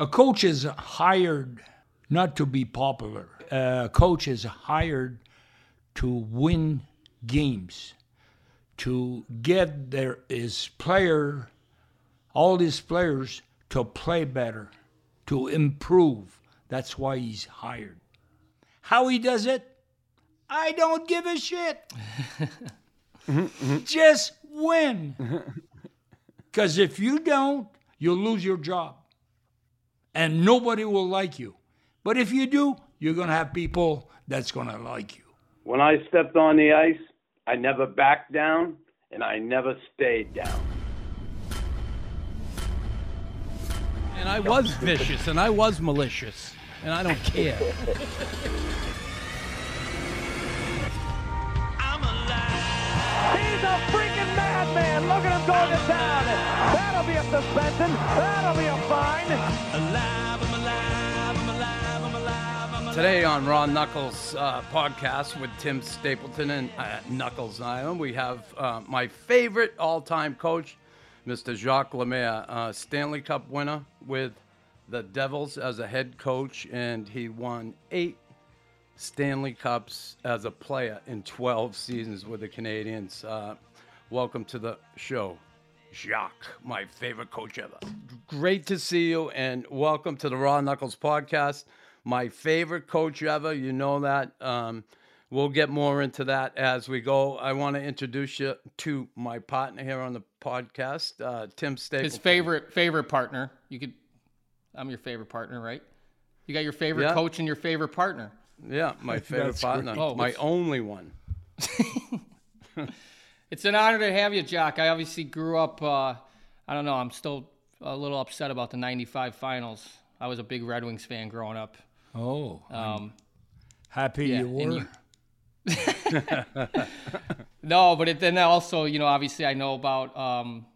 A coach is hired not to be popular. A coach is hired to win games, to get their his player, all his players to play better, to improve. That's why he's hired. How he does it, I don't give a shit. Just win. Because if you don't, you'll lose your job. And nobody will like you. But if you do, you're going to have people that's going to like you. When I stepped on the ice, I never backed down and I never stayed down. And I was vicious and I was malicious. And I don't care. He's a freaking madman. Look at him going to town. That'll be a suspension. That'll be a fine. Today on Raw Knuckles uh, podcast with Tim Stapleton and uh, Knuckles Nilan, we have uh, my favorite all-time coach, Mr. Jacques Lemaire, uh, Stanley Cup winner with the Devils as a head coach, and he won eight Stanley Cups as a player in 12 seasons with the Canadiens. Uh, welcome to the show, Jacques, my favorite coach ever. Great to see you, and welcome to the Raw Knuckles podcast. My favorite coach ever, you know that. Um, we'll get more into that as we go. I want to introduce you to my partner here on the podcast, uh, Tim Stapleton. His favorite favorite partner. You could. I'm your favorite partner, right? You got your favorite Yeah. coach and your favorite partner. Yeah, my favorite partner. Oh, my what's- only one. It's an honor to have you, Jacques. I obviously grew up. Uh, I don't know. I'm still a little upset about the '95 finals. I was a big Red Wings fan growing up. Oh, Um, happy yeah, you were. you- no, but it, then also, you know, obviously, I know about um,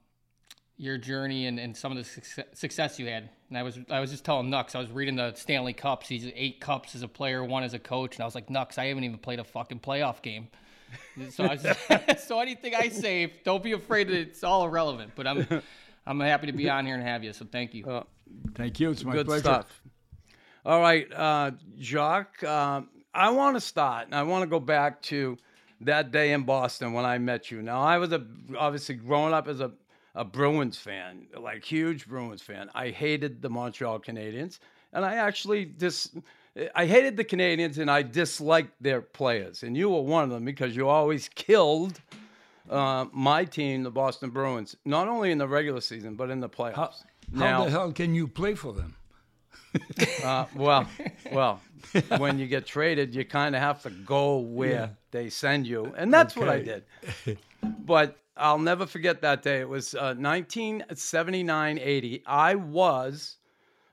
your journey and, and some of the success, success you had. And I was I was just telling Nux, I was reading the Stanley Cups. He's eight cups as a player, one as a coach, and I was like, Nux, I haven't even played a fucking playoff game. So I was, so anything I say, don't be afraid that it's all irrelevant. But I'm I'm happy to be on here and have you. So thank you. Thank you. It's my Good pleasure. stuff. All right, uh, Jacques, um, I want to start. and I want to go back to that day in Boston when I met you. Now, I was a, obviously growing up as a, a Bruins fan, like huge Bruins fan. I hated the Montreal Canadiens, and I actually dis, I hated the Canadiens, and I disliked their players. And you were one of them because you always killed uh, my team, the Boston Bruins, not only in the regular season but in the playoffs. How, Now- how the hell can you play for them? Uh, well, well, when you get traded, you kind of have to go where Yeah. they send you, and that's what I did. But I'll never forget that day. It was uh, 1979-80. I was,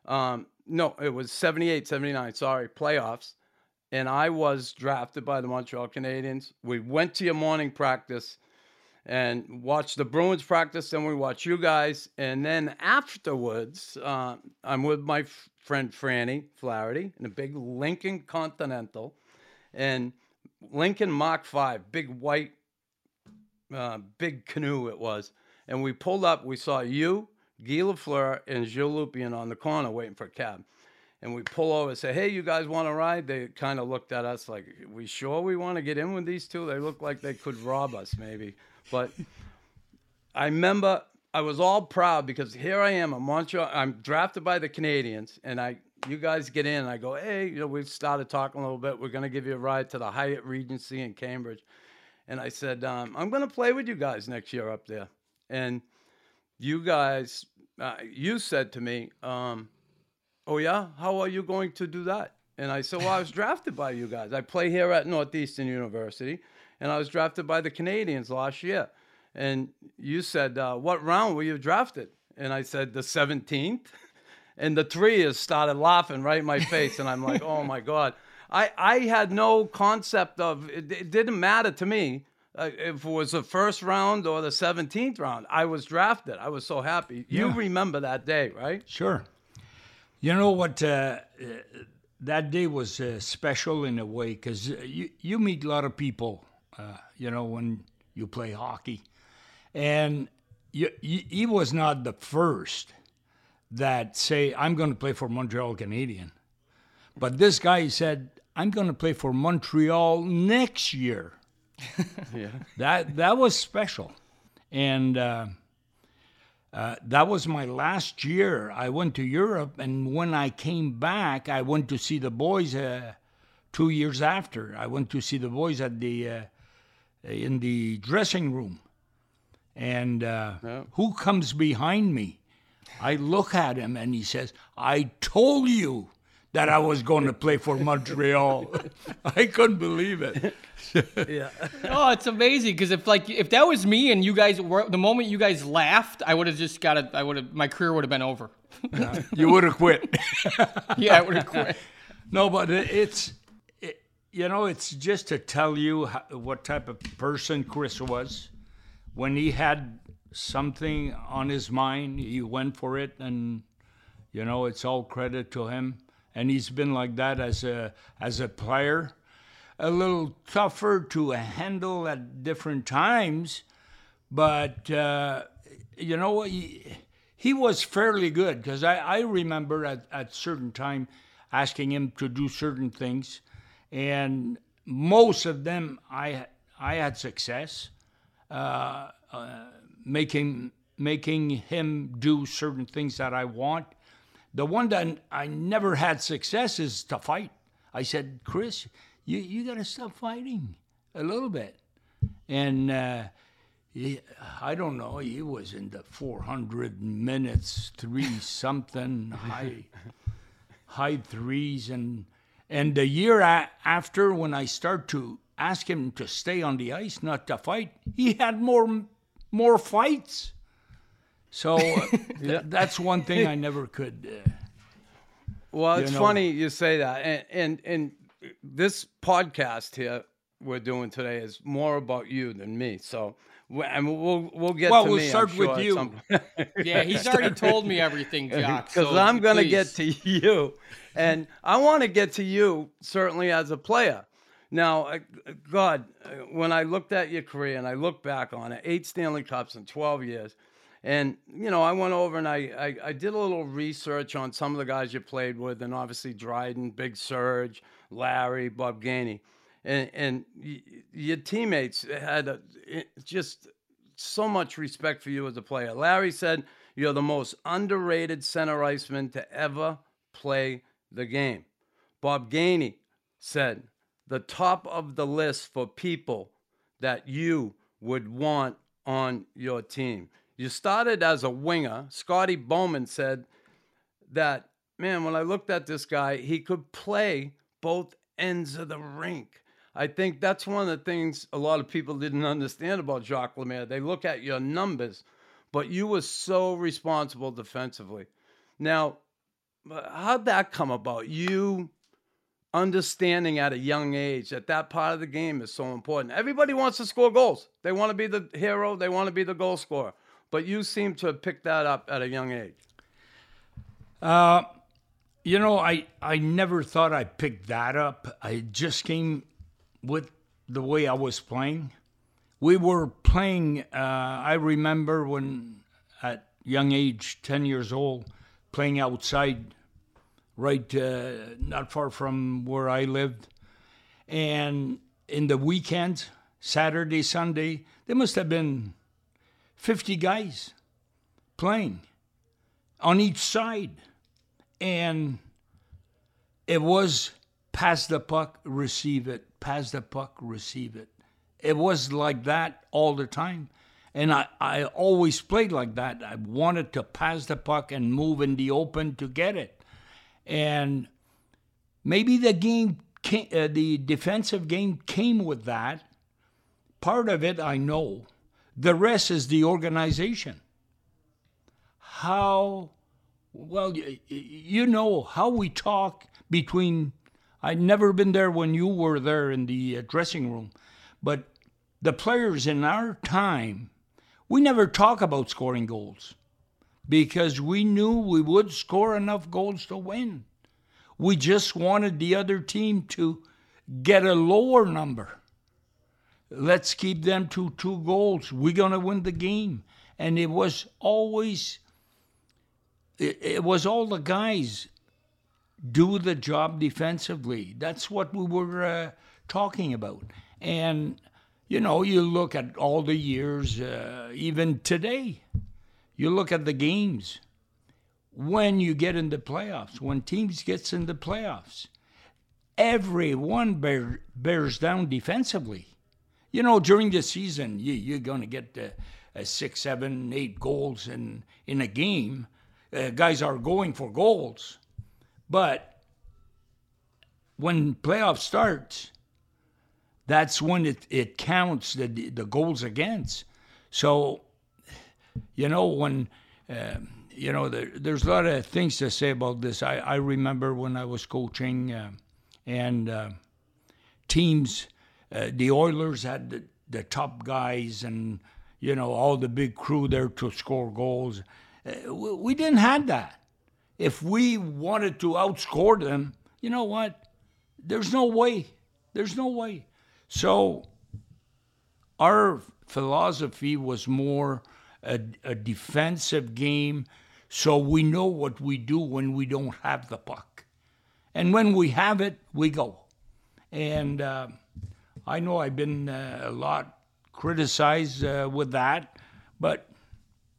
um, no, it was 78-79. Sorry, playoffs, and I was drafted by the Montreal Canadiens. We went to your morning practice and watch the Bruins practice. Then we watch you guys, and then afterwards, uh, I'm with my f- friend Franny Flaherty in a big Lincoln Continental, and Lincoln Mark Five, big white, uh, big canoe it was. And we pulled up. We saw you, Guy Lafleur, and Gilles Lupien on the corner waiting for a cab. And we pull over and say, "Hey, you guys want to ride?" They kind of looked at us like, "We sure we want to get in with these two? They look like they could rob us, maybe." But I remember I was all proud because here I am, a Montreal. I'm drafted by the Canadiens, and I, you guys get in. And I go, "Hey, you know, we've started talking a little bit. We're gonna give you a ride to the Hyatt Regency in Cambridge." And I said, um, "I'm gonna play with you guys next year up there." And you guys, uh, you said to me, um, "Oh yeah, how are you going to do that?" And I said, "Well, I was drafted by you guys. I play here at Northeastern University, and I was drafted by the Canadiens last year." And you said, uh, "What round were you drafted?" And I said, "The 17th." And the three has started laughing right in my face, and I'm like, "Oh my god!" I I had no concept of it. It didn't matter to me uh, if it was the first round or the 17th round. I was drafted. I was so happy. You Yeah. remember that day, right? Sure. You know what? Uh, uh, that day was uh, special in a way because you, you meet a lot of people, uh, you know, when you play hockey. And you, you, he was not the first, that say, I'm going to play for Montreal Canadian. But this guy said, I'm going to play for Montreal next year. Yeah. That, that was special. And uh, uh, that was my last year. I went to Europe, and when I came back, I went to see the boys uh, two years after. I went to see the boys at the uh, in the dressing room. And uh, Yeah. who comes behind me? I look at him and he says, I told you that I was going to play for Montreal. I couldn't believe it. Yeah. Oh, it's amazing because if like if that was me and you guys were the moment you guys laughed, I would have just got it. I would have my career would have been over. You would have quit. yeah, I would have quit. no, but it, it's, it, you know, it's just to tell you how, what type of person Chris was. When he had something on his mind, he went for it, and you know, it's all credit to him. And he's been like that as a as a player, a little tougher to handle at different times, but uh, you know, he, he was fairly good because I, I remember at at certain time asking him to do certain things, and most of them I I had success uh, uh, making making him do certain things that I want. The one that I never had success is to fight. I said, Chris, you you got to stop fighting a little bit, and. Uh, I don't know. He was in the 400 minutes, three something high, high threes, and and the year a- after, when I start to ask him to stay on the ice, not to fight, he had more more fights. So uh, th- that's one thing I never could. Uh, Well, You it's know- funny you say that, and, and and this podcast here we're doing today is more about you than me. So, we- and we'll we'll get Well, to we'll me. Start with sure, at you. Yeah, he's already told me everything, Jacques. because so I'm gonna get to you, and I want to get to you certainly as a player. Now, God, uh, when I looked at your career and I look back on it, eight Stanley Cups in 12 years, and you know, I went over and I, I I did a little research on some of the guys you played with, and obviously Dryden, Big Serge, Larry, Bob Gainey, and and your teammates had a, eh, just so much respect for you as a player. Larry said you're the most underrated center iceman to ever play the game. Bob Gainey said the top of the list for people that you would want on your team. You started as a winger. Scotty Bowman said that, man, when I looked at this guy, he could play both ends of the rink. I think that's one of the things a lot of people didn't understand about Jacques Lemaire. They look at your numbers, but you were so responsible defensively. Now, how'd that come about? You understanding at a young age that that part of the game is so important. Everybody wants to score goals. They want to be the hero. They want to be the goal scorer. But you seem to have picked that up at a young age. Uh, you know, I I never thought I picked that up. I just came with the way I was playing. We were playing. Uh, I remember when at young age, ten years old, playing outside, right, uh, not far from where I lived, and in the weekends, Saturday, Sunday, there must have been fifty guys playing on each side and it was pass the puck, receive it, pass the puck, receive it. It was like that all the time. And I, I always played like that. I wanted to pass the puck and move in the open to get it. And maybe the game, came, uh, the defensive game came with that. Part of it, I know. The rest is the organization. How well, you know how we talk between. I'd never been there when you were there in the uh, dressing room, but the players in our time, we never talk about scoring goals because we knew we would score enough goals to win. We just wanted the other team to get a lower number. Let's keep them to two goals. We're going to win the game. And it was always it, it was all the guys do the job defensively. That's what we were uh, talking about. And, you know, you look at all the years, uh, even today, you look at the games. When you get into playoffs, when teams gets into playoffs, everyone bear, bears down defensively. You know, during the season, you, you're going to get uh, six, seven, eight goals in, in a game. Uh, guys are going for goals. But when playoff starts, that's when it, it counts the, the goals against. So, you know, when, uh, you know, there, there's a lot of things to say about this. I, I remember when I was coaching uh, and uh, teams, uh, the Oilers had the, the top guys and, you know, all the big crew there to score goals. Uh, we, we didn't have that. If we wanted to outscore them, you know what? There's no way. There's no way. So our philosophy was more a, a, defensive game, so we know what we do when we don't have the puck. And when we have it, we go. And uh, I know I've been uh, a lot criticized uh, with that, but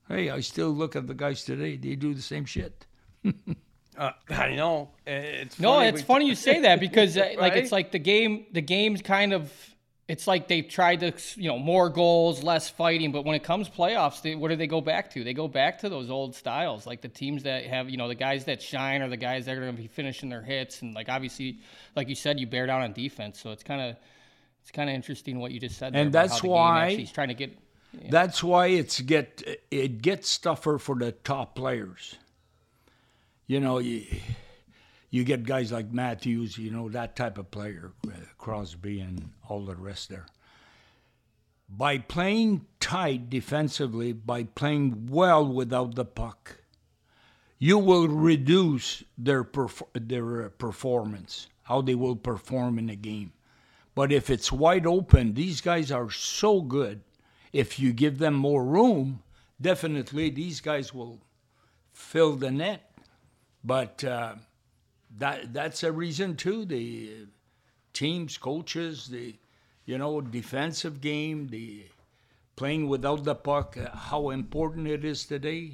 hey, I still look at the guys today, they do the same shit. Uh, I know. It's no, funny it's we- funny you say that because uh, like it's like the game. The game's kind of. It's like they've tried to, you know, more goals, less fighting. But when it comes playoffs, they, what do they go back to? They go back to those old styles, like the teams that have, you know, the guys that shine are the guys that are going to be finishing their hits, and like obviously, like you said, you bear down on defense. So it's kind of, it's kind of interesting what you just said. there And that's how why- actually is trying to get. That's why it's get it gets tougher for the top players. You know, you, you get guys like Matthews, you know, that type of player, uh, Crosby and all the rest there. By playing tight defensively, by playing well without the puck, you will reduce their perf- their uh, performance, how they will perform in a game. But if it's wide open, these guys are so good. If you give them more room, definitely these guys will fill the net. But uh, that that's a reason too. The teams, coaches, the you know defensive game, the playing without the puck, uh, how important it is today.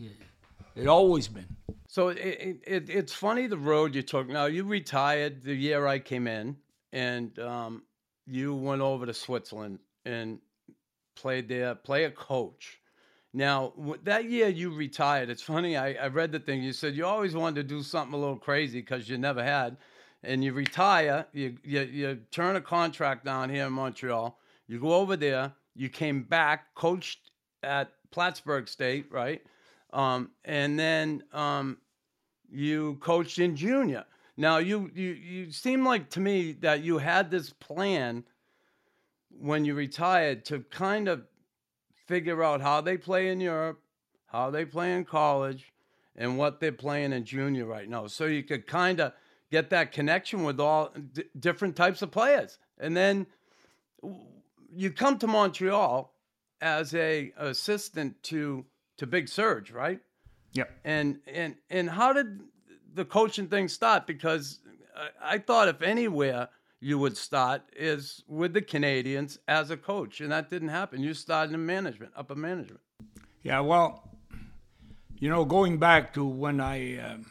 It always been. So it, it, it's funny the road you took. Now you retired the year I came in, and um, you went over to Switzerland and played there, play a coach. Now that year you retired. It's funny. I, I read the thing. You said you always wanted to do something a little crazy because you never had, and you retire. You, you you turn a contract down here in Montreal. You go over there. You came back, coached at Plattsburgh State, right? Um, and then um, you coached in junior. Now you you you seem like to me that you had this plan when you retired to kind of figure out how they play in Europe, how they play in college, and what they're playing in junior right now. So you could kind of get that connection with all d- different types of players. And then you come to Montreal as a assistant to to Big Serge, right? Yep. And and and how did the coaching thing start? Because I, I thought if anywhere you would start is with the Canadiens as a coach, and that didn't happen. You started in management, upper management. Yeah, well, you know, going back to when I um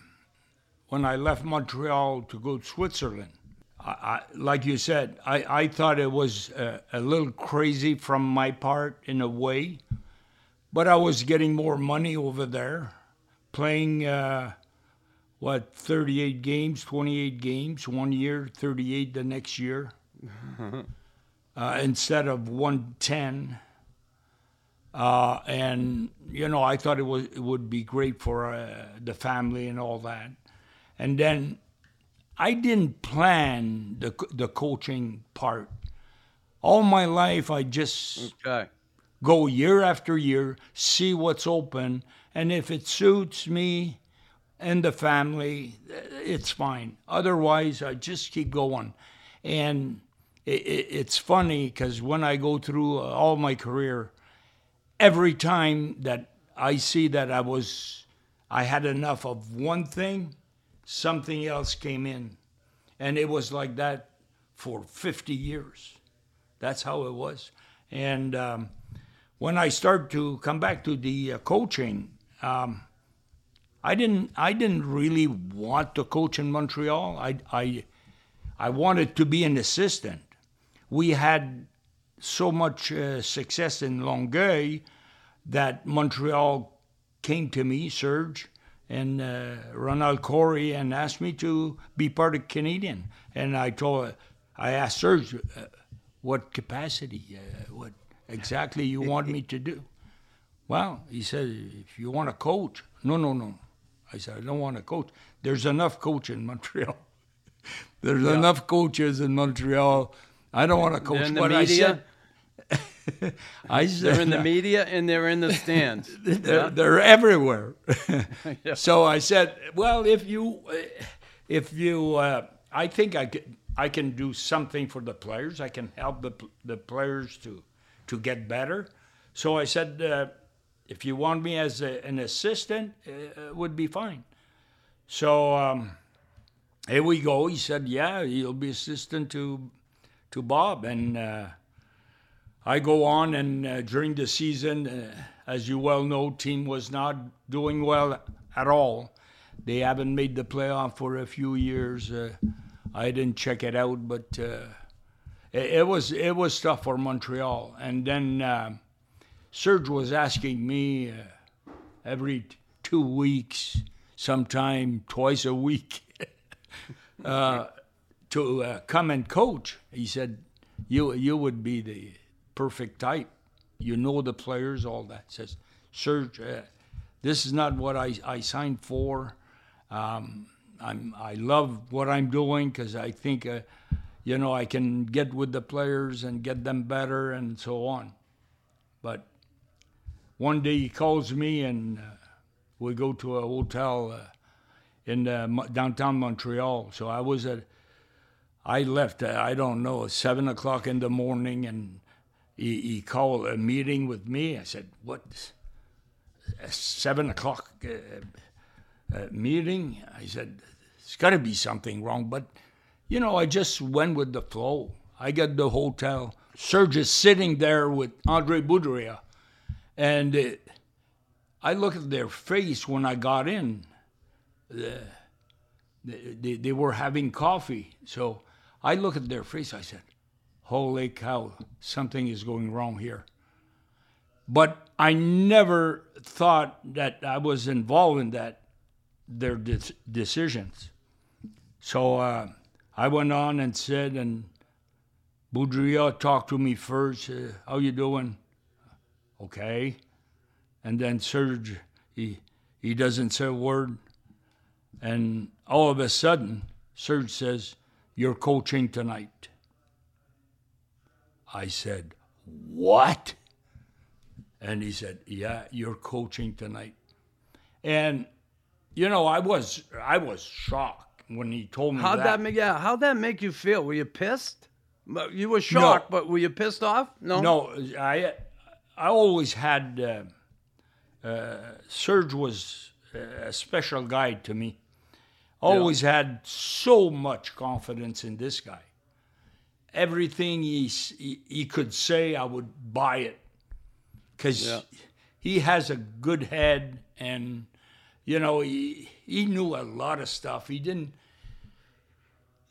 when I left Montreal to go to Switzerland, I, I, like you said, I, I thought it was uh, a little crazy from my part in a way, but I was getting more money over there, playing uh, what 38 games, 28 games one year, 38 the next year, uh, instead of 110. Uh, and you know, I thought it was it would be great for uh, the family and all that. And then I didn't plan the the coaching part. All my life, I just Okay. go year after year, see what's open, and if it suits me and the family, it's fine. Otherwise, I just keep going. And it, it, it's funny because when I go through uh, all my career, every time that I see that I was I had enough of one thing, something else came in. And it was like that for 50 years. That's how it was. And um, when I started to come back to the uh, coaching, um, I didn't I didn't really want to coach in Montreal. I I I wanted to be an assistant. We had so much uh, success in Longueuil that Montreal came to me, Serge and uh, Ronald Corey, and asked me to be part of Canadian. And I told, I asked Serge, uh, what capacity, uh, what exactly you want me to do? Well, he said, if you want to coach, no, no, no. I said, I don't want to coach. There's enough coach in Montreal. There's yeah. enough coaches in Montreal. I don't want to coach. In the but media? I said, I said, they're in the media and they're in the stands. they're, yeah. they're everywhere. yeah. So I said, well, if you, if you, uh, I think I can, I can do something for the players. I can help the the players to to get better. So I said, uh, if you want me as a, an assistant, uh, it would be fine. So um, here we go. He said, yeah, you'll be assistant to to Bob and uh, I go on, and uh, during the season, uh, as you well know, team was not doing well at all. They haven't made the playoff for a few years. Uh, I didn't check it out, but uh, it, it, was it was tough for Montreal. And then uh, Serge was asking me uh, every two weeks, sometime twice a week, to come and coach. He said, "You you would be the perfect type. You know the players, all that. Says, Serge, uh, this is not what I, I signed for. Um, I'm, I love what I'm doing because I think, uh, you know, I can get with the players and get them better and so on. But one day he calls me and uh, we go to a hotel uh, in uh, downtown Montreal. So I was at, I left, uh, I don't know, seven o'clock in the morning and he, he called a meeting with me. I said, "What? A seven o'clock uh, uh, meeting?" I said, "It's got to be something wrong." But you know, I just went with the flow. I got the hotel. Serge is sitting there with Andre Boudrias, and uh, I look at their face when I got in. they, they, they were having coffee, so I look at their face. I said, holy cow, something is going wrong here. But I never thought that I was involved in that, their de- decisions. So uh, I went on and said, and Boudrias talked to me first. Uh, How you doing? Okay. And then Serge, he he doesn't say a word, and all of a sudden, Serge says, "You're coaching tonight." I said, What? And he said, Yeah, you're coaching tonight. And you know, I was I was shocked when he told me how'd that. that make yeah, how'd that make you feel? Were you pissed? You were shocked, no. but were you pissed off? No. No, I I always had uh, uh, Serge was a special guide to me. Always yeah. had so much confidence in this guy everything he, he, he could say, I would buy it because yeah. he has a good head and you know he he knew a lot of stuff. He didn't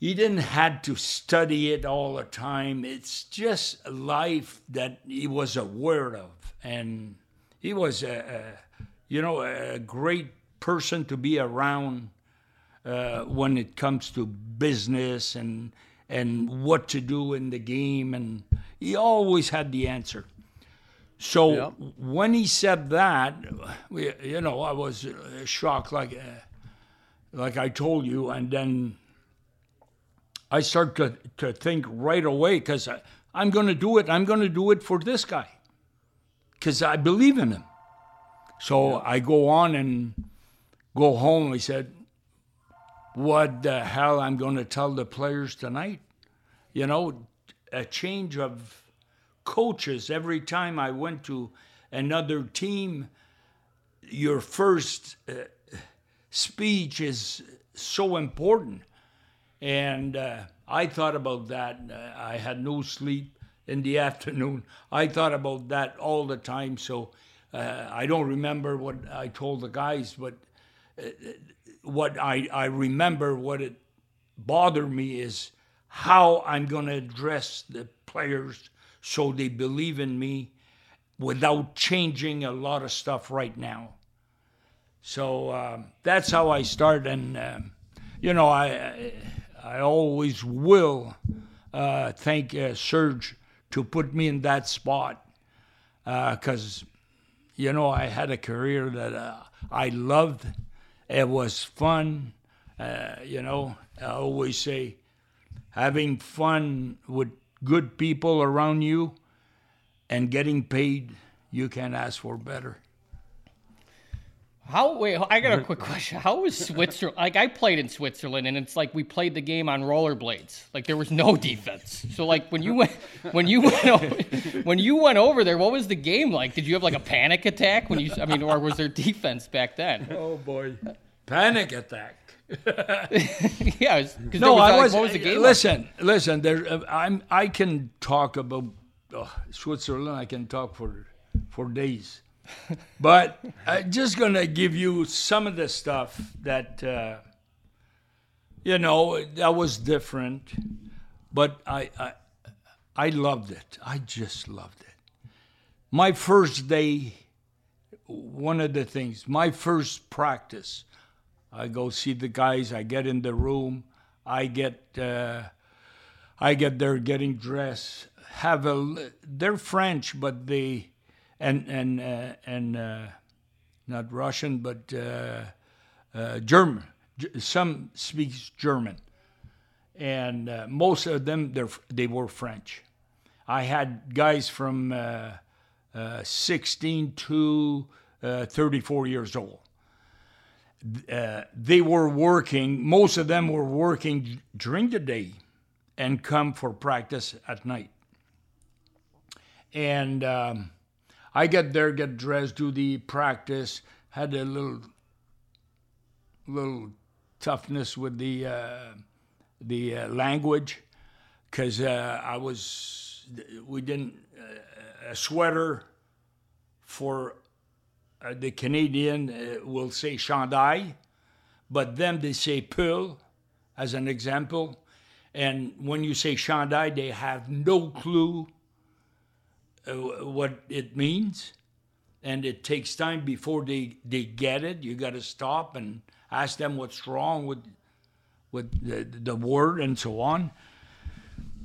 he didn't had to study it all the time. It's just life that he was aware of, and he was a, a you know a great person to be around uh, when it comes to business and and what to do in the game, and he always had the answer. So yep. when he said that, we, you know, I was shocked, like uh, like I told you, and then I start to, to think right away because I'm going to do it. I'm going to do it for this guy because I believe in him. So I go on and go home. I said, what the hell I'm going to tell the players tonight. You know, a change of coaches every time I went to another team. Your first uh, speech is so important. And uh, I thought about that. Uh, I had no sleep in the afternoon. I thought about that all the time. So uh, I don't remember what I told the guys, but uh, what I, I remember, what it bothered me is how I'm going to address the players so they believe in me without changing a lot of stuff right now. So um, that's how I start, and um, you know, I I always will uh, thank uh, Serge to put me in that spot because uh, you know I had a career that uh, I loved. It was fun. Uh, you know, I always say having fun with good people around you and getting paid, you can't ask for better. How wait? I got a quick question. How was Switzerland? Like I played in Switzerland, and it's like we played the game on rollerblades. Like there was no defense. So like when you went when you went over, when you went over there, what was the game like? Did you have like a panic attack when you? I mean, or was there defense back then? Oh boy, panic attack. yeah, was, no, was, I like, was. What was the game? Listen, like? listen. There, uh, I'm. I can talk about oh, Switzerland. I can talk for for days but I'm just gonna give you some of the stuff that uh, you know that was different, but I, I I loved it. I just loved it. My first day, one of the things, my first practice, I go see the guys. I get in the room. I get uh, I get there getting dressed. Have a they're French, but they and and uh, and uh, not Russian, but uh, uh German. Some speaks German, and uh, most of them they were French. I had guys from uh, 16 to 34 years old. they were working. Most of them were working during the day, and come for practice at night. And um, I get there, get dressed, do the practice, had a little little toughness with the uh, the uh, language because uh, I was we didn't uh, a sweater for uh, the Canadian uh, will say chandail, but them they say pull as an example, and when you say chandail, they have no clue what it means, and it takes time before they, they get it. You got to stop and ask them what's wrong with with the, the word and so on.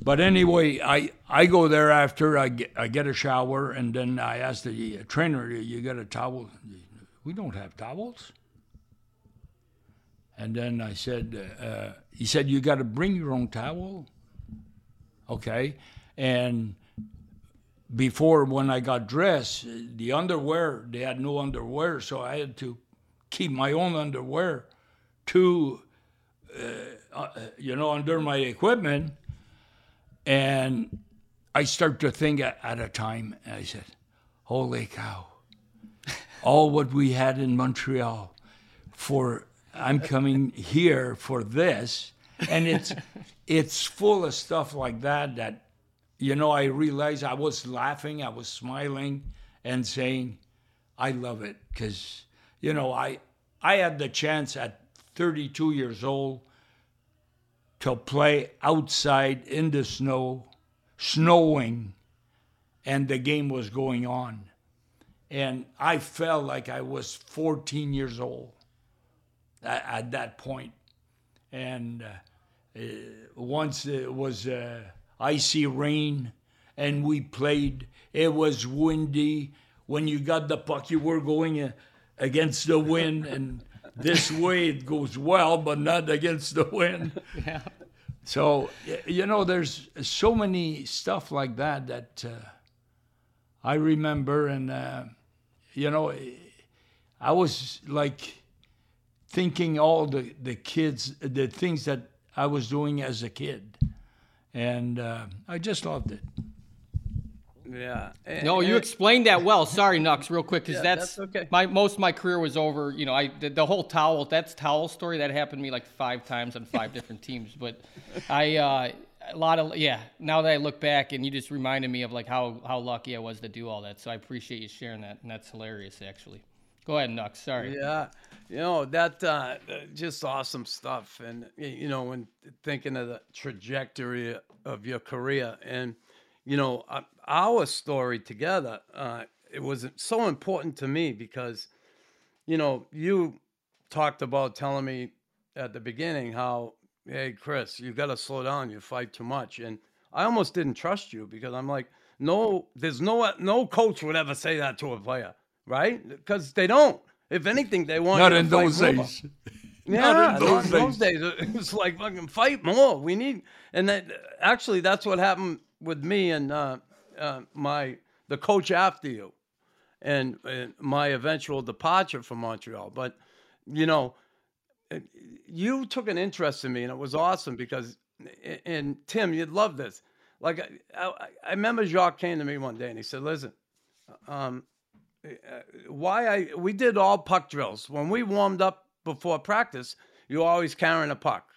But anyway, I, I go there after I get, I get a shower and then I ask the trainer, "You got a towel?" We don't have towels. And then I said, uh, he said, "You got to bring your own towel." Okay, and before when I got dressed, the underwear, they had no underwear, so I had to keep my own underwear to, uh, uh, you know, under my equipment. And I start to think at, at a time, I said, holy cow, all what we had in Montreal for, I'm coming here for this. And it's, it's full of stuff like that that you know, I realized I was laughing, I was smiling, and saying, "I love it," because you know, I I had the chance at 32 years old to play outside in the snow, snowing, and the game was going on, and I felt like I was 14 years old at, at that point, and uh, once it was. Uh, icy rain, and we played. It was windy. When you got the puck, you were going uh, against the wind, and this way it goes well, but not against the wind. Yeah. So you know, there's so many stuff like that that uh, I remember, and uh, you know, I was like thinking all the the kids, the things that I was doing as a kid and uh, I just loved it. Yeah. No, you explained that well. Sorry, Nux, real quick, because Yeah, that's, that's okay. my most of my career was over. You know, I the, the whole towel that's towel story that happened to me like five times on five different teams. But I uh, a lot of yeah. Now that I look back, and you just reminded me of like how how lucky I was to do all that. So I appreciate you sharing that, and that's hilarious actually. Go ahead, Nux. Sorry. Yeah, you know that uh, just awesome stuff, and you know when thinking of the trajectory of your career, and you know uh, our story together, uh, it was so important to me because, you know, you talked about telling me at the beginning how, hey Chris, you got to slow down, you fight too much, and I almost didn't trust you because I'm like, no, there's no no coach would ever say that to a player, right? Because they don't. If anything, they want Not in those days. Yeah, Not in those in those days. It was like fucking fight more. We need, and that actually that's what happened with me and uh, uh, my the coach after you, and, and my eventual departure from Montreal. But you know, you took an interest in me, and it was awesome because, and Tim, you'd love this. Like I, I, I remember Jacques came to me one day and he said, "Listen, um, why I we did all puck drills when we warmed up before practice. You always carrying a puck.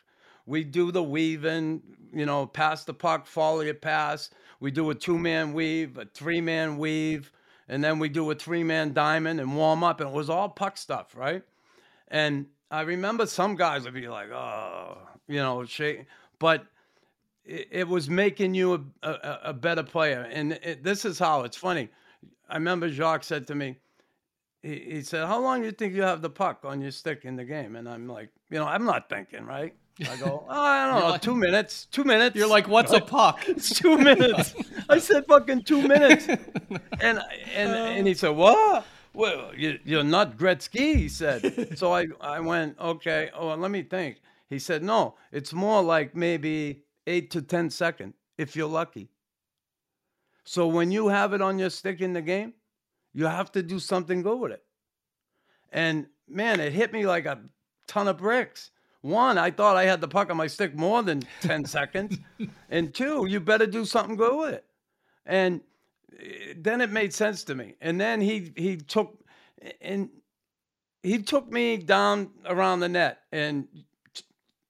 We do the weaving, you know, pass the puck, follow your pass. We do a two man weave, a three man weave, and then we do a three man diamond and warm up. And it was all puck stuff, right? And I remember some guys would be like, oh, you know, shake, but it, it was making you a, a, a better player. And it, this is how it's funny. I remember Jacques said to me, he, he said, How long do you think you have the puck on your stick in the game? And I'm like, You know, I'm not thinking, right? I go, oh, I don't know, like- two minutes, two minutes. You're like, what's a puck? it's two minutes. I said fucking two minutes. And and uh. and he said, What? Well, you, you're not Gretzky, he said. So I, I went, Okay, oh, let me think. He said, No, it's more like maybe eight to 10 seconds if you're lucky. So when you have it on your stick in the game, you have to do something good with it. And man, it hit me like a ton of bricks. One, I thought I had the puck on my stick more than 10 seconds. And two, you better do something good with it. And eh, then it made sense to me. And then he he took and he took me down around the net and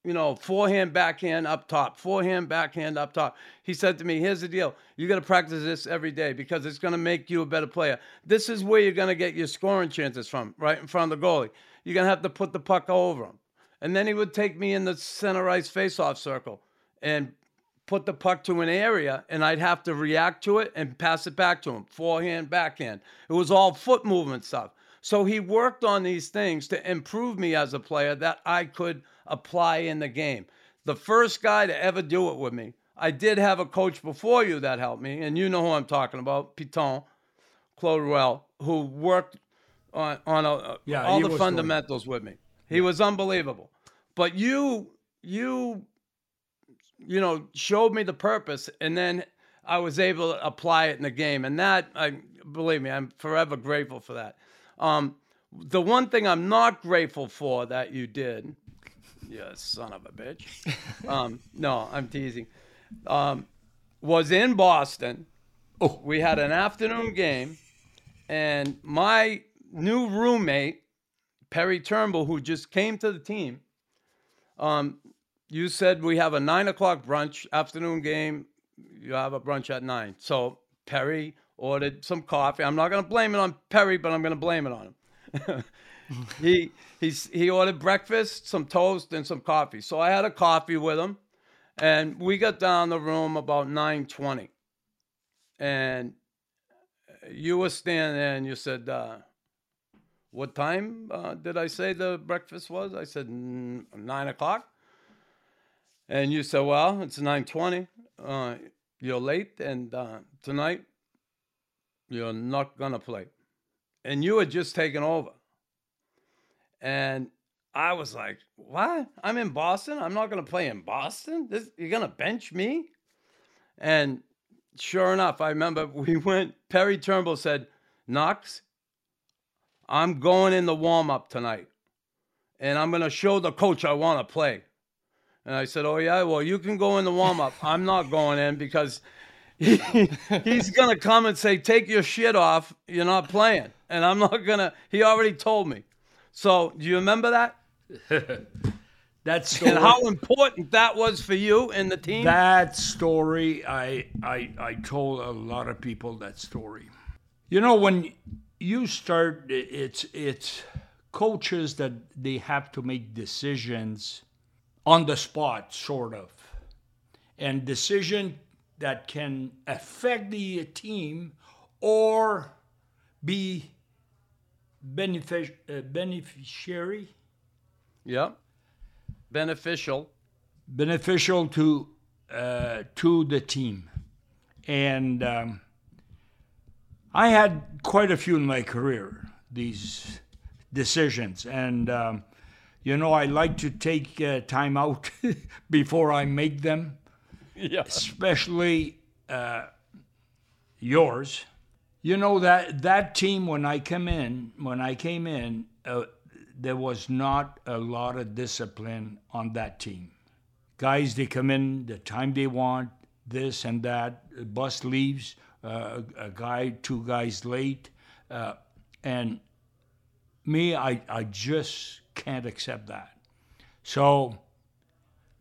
you know, forehand, backhand up top, forehand, backhand up top. He said to me, Here's the deal. You got to practice this every day because it's going to make you a better player. This is where you're going to get your scoring chances from, right in front of the goalie. You're going to have to put the puck over him. And then he would take me in the center ice faceoff circle and put the puck to an area, and I'd have to react to it and pass it back to him, forehand, backhand. It was all foot movement stuff. So he worked on these things to improve me as a player that I could apply in the game. The first guy to ever do it with me, I did have a coach before you that helped me, and you know who I'm talking about, Piton, Claude Ruel, who worked on, on a, uh, Yeah, all the fundamentals with me. He was unbelievable. But you, you you know, showed me the purpose, and then I was able to apply it in the game. And that, I believe me, I'm forever grateful for that. Um, the one thing I'm not grateful for that you did, you son of a bitch. Um, no, I'm teasing. Um, was in Boston. Oh. We had an afternoon game, and my new roommate, Perry Turnbull, who just came to the team, um, you said we have a nine o'clock brunch afternoon game. You have a brunch at nine. So Perry ordered some coffee. I'm not going to blame it on Perry, but I'm going to blame it on him. he he's he ordered breakfast, some toast, and some coffee. So I had a coffee with him, and we got down the room about nine twenty, and you were standing there, and you said. Uh, what time uh, did I say the breakfast was? I said "N- nine o'clock. And you said, well, it's 920. Uh, you're late, and uh, tonight you're not going to play. And you had just taken over. And I was like, what? I'm in Boston? I'm not going to play in Boston? This, you're going to bench me? And sure enough, I remember we went, Perry Turnbull said, Knox, I'm going in the warm up tonight. And I'm going to show the coach I want to play. And I said, Oh, yeah, well, you can go in the warm up. I'm not going in because he, he's gonna come and say, "Take your shit off. You're not playing." And I'm not gonna. He already told me. So do you remember that? That story, And how important that was for you and the team? that story, I, I, I told a lot of people that story. You know, when you start, it's it's coaches that they have to make decisions on the spot, sort of, and decision that can affect the team or be benefic- uh, beneficiary Yeah. Beneficial. beneficial to uh, to the team, and um, I had quite a few in my career these decisions, and um, you know I like to take uh, time out before I make them, Yeah. especially uh, yours. You know that that team when I come in, when I came in, uh, there was not a lot of discipline on that team. Guys, they come in the time they want, this and that. The bus leaves, uh, a, guy, two guys late, uh, and me, I I just can't accept that. So,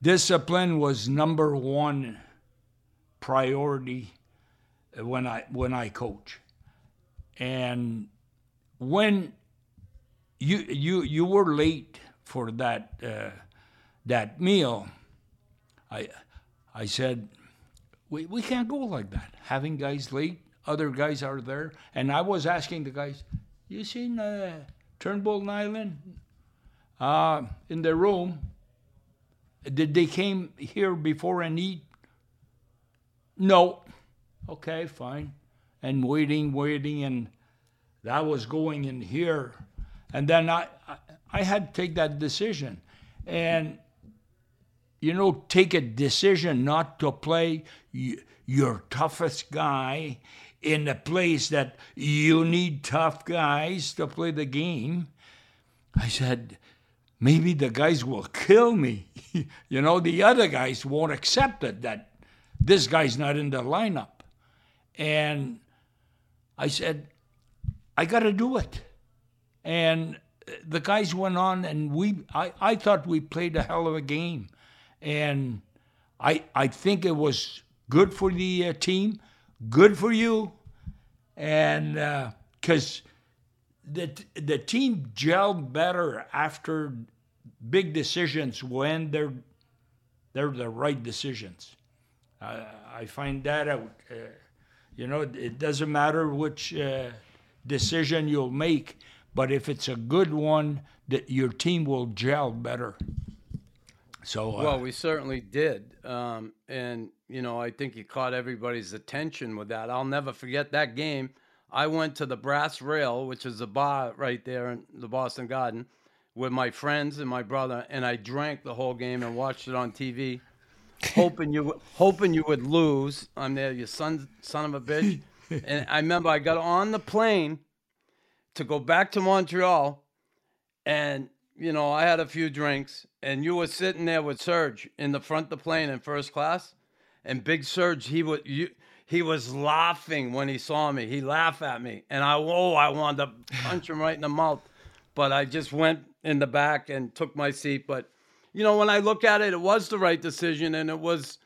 discipline was number one priority when I when I coach. And when you you you were late for that uh, that meal, I I said we we can't go like that. Having guys late, other guys are there, and I was asking the guys, you seen uh, Turnbull Island uh, in the room? Did they came here before and eat? No. Okay, fine. And waiting, waiting, and that was going in here. And then I, I, had to take that decision. And, you know, take a decision not to play your toughest guy in a place that you need tough guys to play the game. I said, maybe the guys will kill me. you know, the other guys won't accept it that this guy's not in the lineup. And I said, I got to do it. And the guys went on, and we, I, I thought we played a hell of a game. And I, I think it was good for the uh, team, good for you. And because the, the team gelled better after big decisions when they're, they're the right decisions. Uh, I find that out. Uh, you know, it, it doesn't matter which uh, decision you'll make, but if it's a good one, that your team will gel better. So, uh, Well, we certainly did. Um, and, you know, I think you caught everybody's attention with that. I'll never forget that game. I went to the Brass Rail, which is a bar right there in the Boston Garden, with my friends and my brother, and I drank the whole game and watched it on TV, hoping you hoping you would lose. I'm there, you son son of a bitch. and I remember I got on the plane to go back to Montreal, and you know, I had a few drinks, and you were sitting there with Serge in the front of the plane in first class, and Big Serge, he was you, he was laughing when he saw me. He laughed at me, and I oh, I wanted to punch him right in the mouth, but I just went in the back and took my seat. But you know, when I look at it, it was the right decision, and it was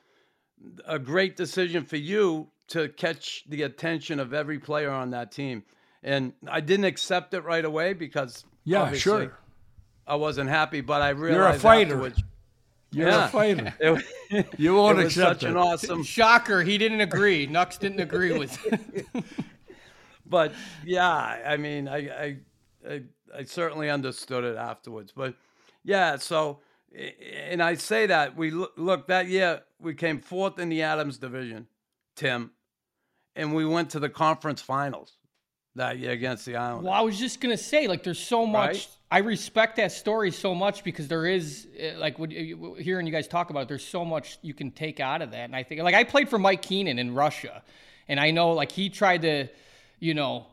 a great decision for you to catch the attention of every player on that team. And I didn't accept it right away because yeah, obviously sure. I wasn't happy, but I realized You're a fighter. You're Yeah. a fighter. It, You won't it was accept such it. an awesome, Shocker, he didn't agree. Nux didn't agree with. but yeah, I mean, I, I, I, I certainly understood it afterwards. But yeah, so, and I say that we look, look that year we came fourth in the Adams division, Tim, and we went to the conference finals that year against the Islanders. Well, I was just gonna say, like, there's so much. Right? I respect that story so much because there is, eh, like, hearing you guys talk about, it, there's so much you can take out of that. And I think, like, I played for Mike Keenan in Russia, and I know, like, he tried to, you know,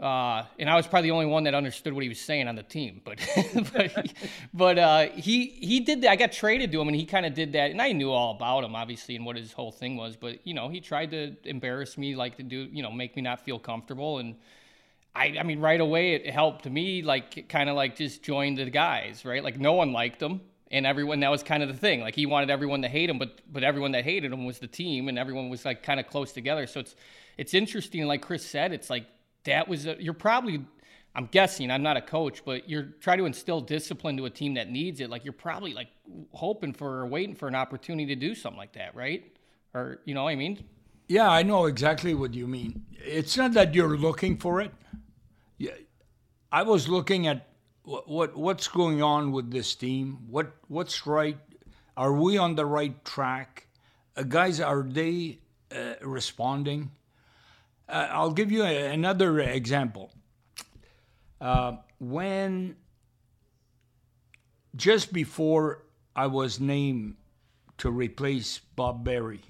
Uh, and I was probably the only one that understood what he was saying on the team. But but, but uh, he he did that. I got traded to him, and he kind of did that. And I knew all about him, obviously, and what his whole thing was. But you know, he tried to embarrass me, like to do, you know, make me not feel comfortable. And I, I mean, right away it helped me, like kind of like just join the guys, right? Like no one liked him. And everyone that was kind of the thing. Like he wanted everyone to hate him, but but everyone that hated him was the team, and everyone was like kind of close together. So it's it's interesting. Like Chris said, it's like that was a, you're probably I'm guessing I'm not a coach, but you're trying to instill discipline to a team that needs it. Like you're probably like hoping for or waiting for an opportunity to do something like that, right? Or you know what I mean? Yeah, I know exactly what you mean. It's not that you're looking for it. Yeah, I was looking at what, what what's going on with this team. What what's right? Are we on the right track? Uh, guys, are they uh, responding? Uh, I'll give you a, another example. Uh, when just before I was named to replace Bob Berry,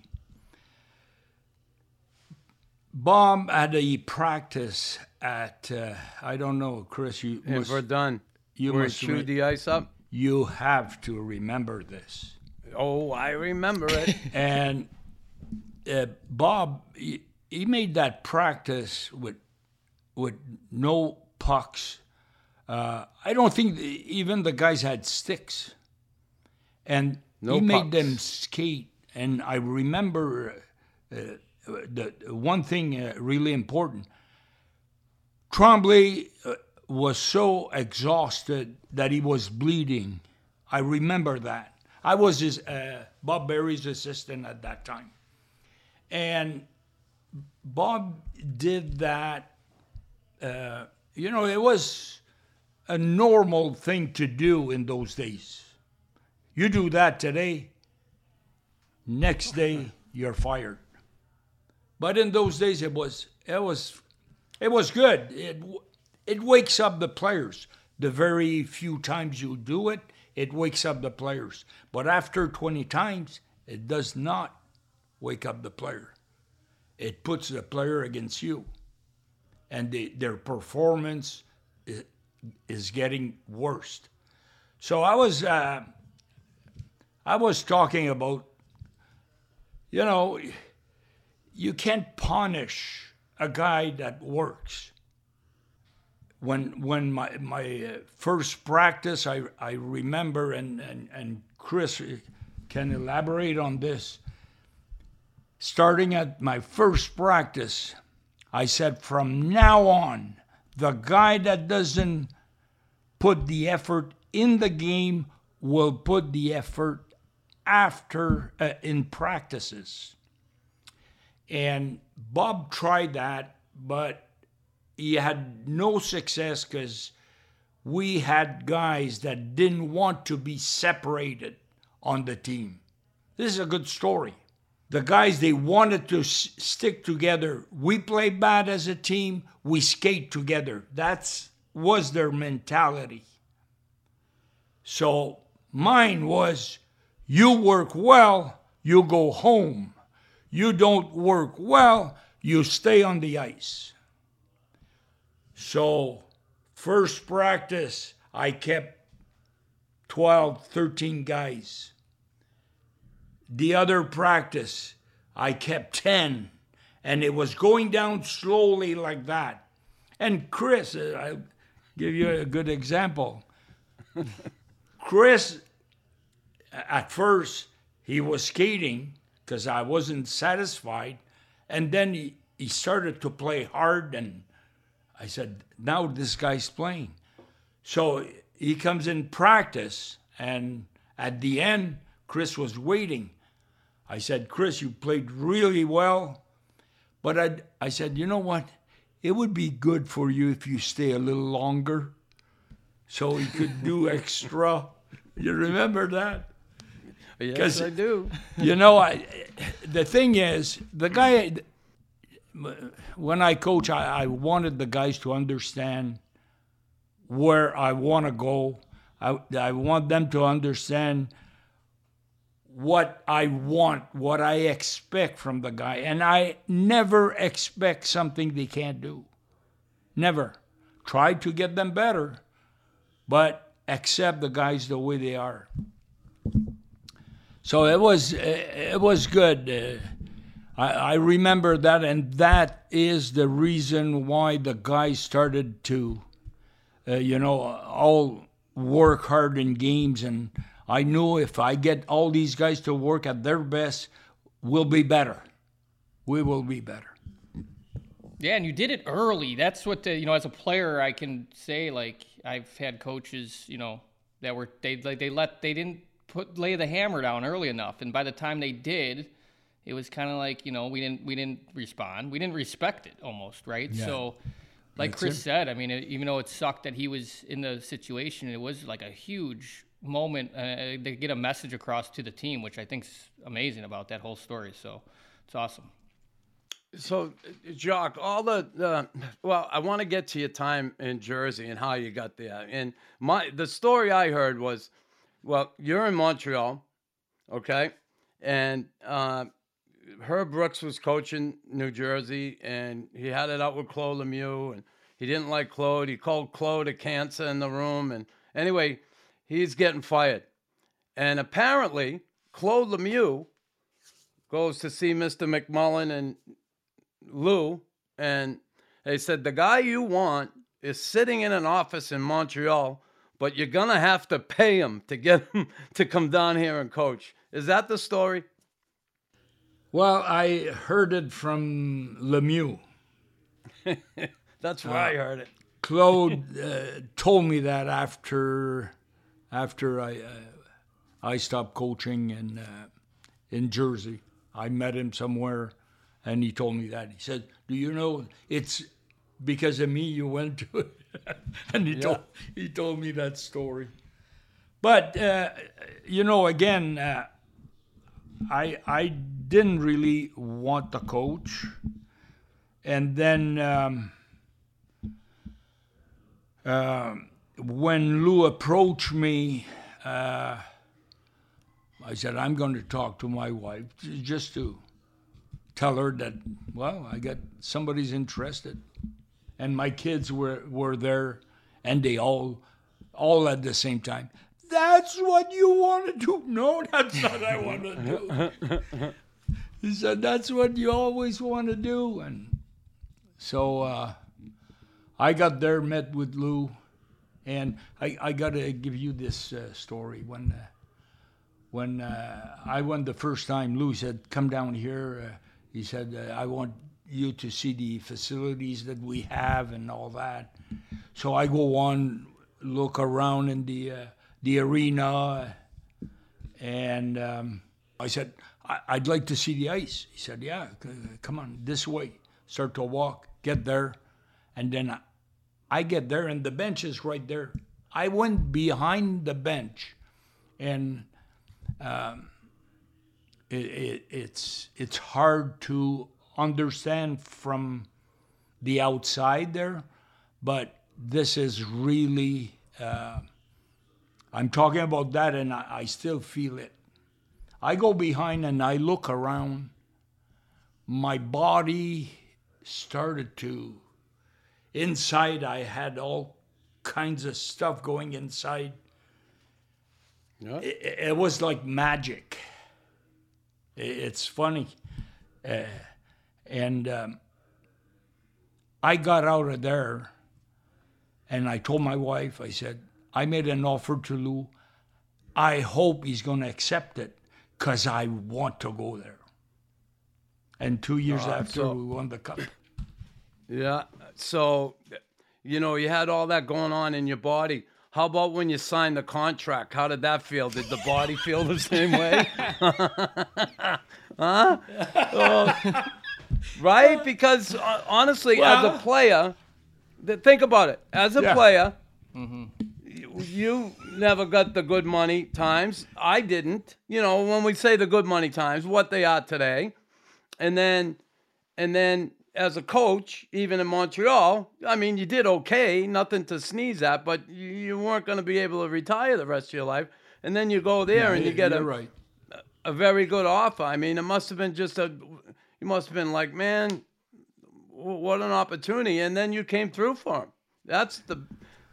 Bob had a practice at uh, I don't know, Chris. You And must, we're done. you We're must chewed re- the ice up. you have to remember this. Oh, I remember it. And uh, Bob, he, he made that practice with with no pucks. Uh, I don't think even the guys had sticks, and No he made them skate. And I remember uh, the one thing uh, really important. Tremblay uh, was so exhausted that he was bleeding. I remember that. I was his uh, Bob Berry's assistant at that time, and Bob did that. Uh, you know, it was a normal thing to do in those days. You do that today, next day you're fired. But in those days, it was it was it was good. It it wakes up the players. The very few times you do it, it wakes up the players. But after 20 times, it does not wake up the player. It puts the player against you, and they, their performance is, getting worse. So I was uh, I was talking about, you know, you can't punish a guy that works. When when my my uh, first practice, I I remember and and and Chris can elaborate on this. Starting at my first practice, I said from now on, the guy that doesn't put the effort in the game will put the effort after uh, in practices. And Bob tried that, but he had no success because we had guys that didn't want to be separated on the team. This is a good story. The guys, they wanted to s- stick together. We play bad as a team, we skate together. That's was their mentality. So mine was you work well, you go home. You don't work well, you stay on the ice. So, first practice, I kept 12, 13 guys. The other practice, I kept 10. And it was going down slowly like that. And Chris, uh, I'll give you a good example. Chris, at first, he was skating because I wasn't satisfied. And then he, he started to play hard, and I said, Now this guy's playing. So he comes in practice, and at the end, Chris was waiting. I said, Chris, you played really well. But I, I said, you know what? It would be good for you if you stay a little longer so he could do extra. You remember that? Yes, I do. you know, I, the thing is, the guy, when I coach, I, I wanted the guys to understand where I want to go. I, I want them to understand what I want, what I expect from the guy. And I never expect something they can't do. never. Try to get them better, but accept the guys the way they are. So it was it was good. Uh, I, I remember that, and that is the reason why the guys started to, uh, you know, all work hard in games. And I knew if I get all these guys to work at their best, we'll be better. We will be better. Yeah, and you did it early. That's what the, you know. As a player, I can say like I've had coaches, you know, that were they like they let they didn't put lay the hammer down early enough, and by the time they did, it was kind of like you know we didn't we didn't respond, we didn't respect it almost, right? Yeah. So, like That's Chris it. said, I mean, it, even though it sucked that he was in the situation, it was like a huge moment uh, to get a message across to the team, which I think's amazing about that whole story. So, it's awesome. So, Jock, all the well, I want to get to your time in Jersey and how you got there. And my the story I heard was, well, you're in Montreal, okay, and uh, Herb Brooks was coaching New Jersey, and he had it out with Claude Lemieux, and he didn't like Claude. He called Claude a cancer in the room, and anyway, he's getting fired, and apparently Claude Lemieux goes to see Mr. McMullen and Lou, and they said the guy you want is sitting in an office in Montreal, but you're gonna have to pay him to get him to come down here and coach. Is that the story? Well, I heard it from Lemieux. That's where I heard it. Claude uh, told me that after after I uh, I stopped coaching in uh, in Jersey. I met him somewhere, and he told me that. He said, "Do you know it's because of me you went to it?" and he told he told me that story. But uh, you know, again, uh, I I didn't really want the coach, and then. Um, um, when Lou approached me, uh, I said, I'm going to talk to my wife just to tell her that, well, I got somebody's interested. And my kids were, were there, and they all, all at the same time. That's what you want to do? No, that's not what I want to do. he said, That's what you always want to do. And so, uh, I got there, met with Lou, and I, I got to give you this uh, story. When uh, when uh, I went the first time, Lou said, "Come down here." Uh, he said, "I want you to see the facilities that we have and all that." So I go on, look around in the uh, the arena, and um, I said, I- "I'd like to see the ice." He said, "Yeah, c- come on this way." Start to walk, get there, and then I, get there and the bench is right there. I went behind the bench, and um, it, it, it's it's hard to understand from the outside there, but this is really. Uh, I'm talking about that, and I, I still feel it. I go behind and I look around. My body started to inside i had all kinds of stuff going inside. Yeah. it, it was like magic. I- it's funny. Uh, and um, i got out of there and i told my wife i said i made an offer to lou. I hope he's going to accept it because i want to go there. And two years after so- we won the cup Yeah. So, you know, you had all that going on in your body. How about when you signed the contract? How did that feel? Did the body feel the same way? huh? Oh, right? Because uh, honestly, as a player, th- think about it. As a Yeah. player, you, you never got the good money times. I didn't. You know, when we say the good money times, what they are today, and then, and then as a coach, even in Montreal, I mean, you did okay, nothing to sneeze at, but you, you weren't going to be able to retire the rest of your life. And then you go there and you get a, right a very good offer. I mean, it must have been just a, you must have been like, man, what an opportunity! And then you came through for him. That's the.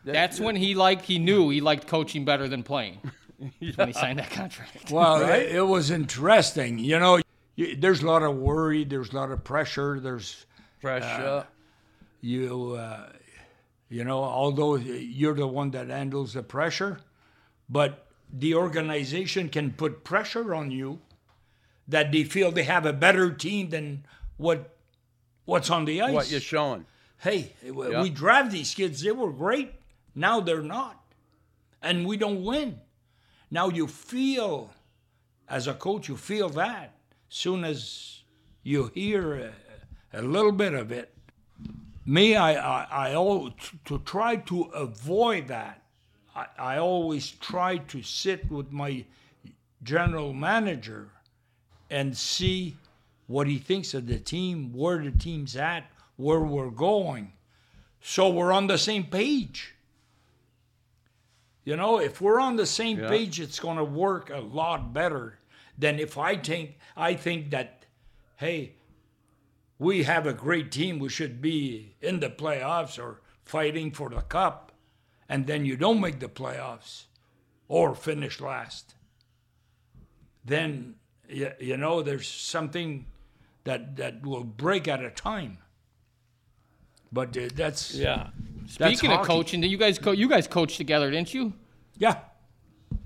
That's when he liked. He knew he liked coaching better than playing. When he signed that contract. Well, it, it was interesting. You know, you, there's a lot of worry. There's a lot of pressure. There's pressure. you, uh, you know, although you're the one that handles the pressure, but the organization can put pressure on you that they feel they have a better team than what what's on the ice. what you're showing. hey, Yeah. we draft these kids. They were great. Now they're not. And we don't win. Now you feel, as a coach, you feel that soon as you hear a, little bit of it. Me, I, I, I always, to try to avoid that, I, I always try to sit with my general manager and see what he thinks of the team, where the team's at, where we're going. So we're on the same page. You know, if we're on the same Yeah. page, it's going to work a lot better than if I think I think that, hey, we have a great team. We should be in the playoffs or fighting for the cup, and then you don't make the playoffs or finish last. Then you, you know there's something that that will break at a time. But uh, that's Yeah. that's Speaking of coaching, did you guys co- you guys coached together, didn't you? Yeah,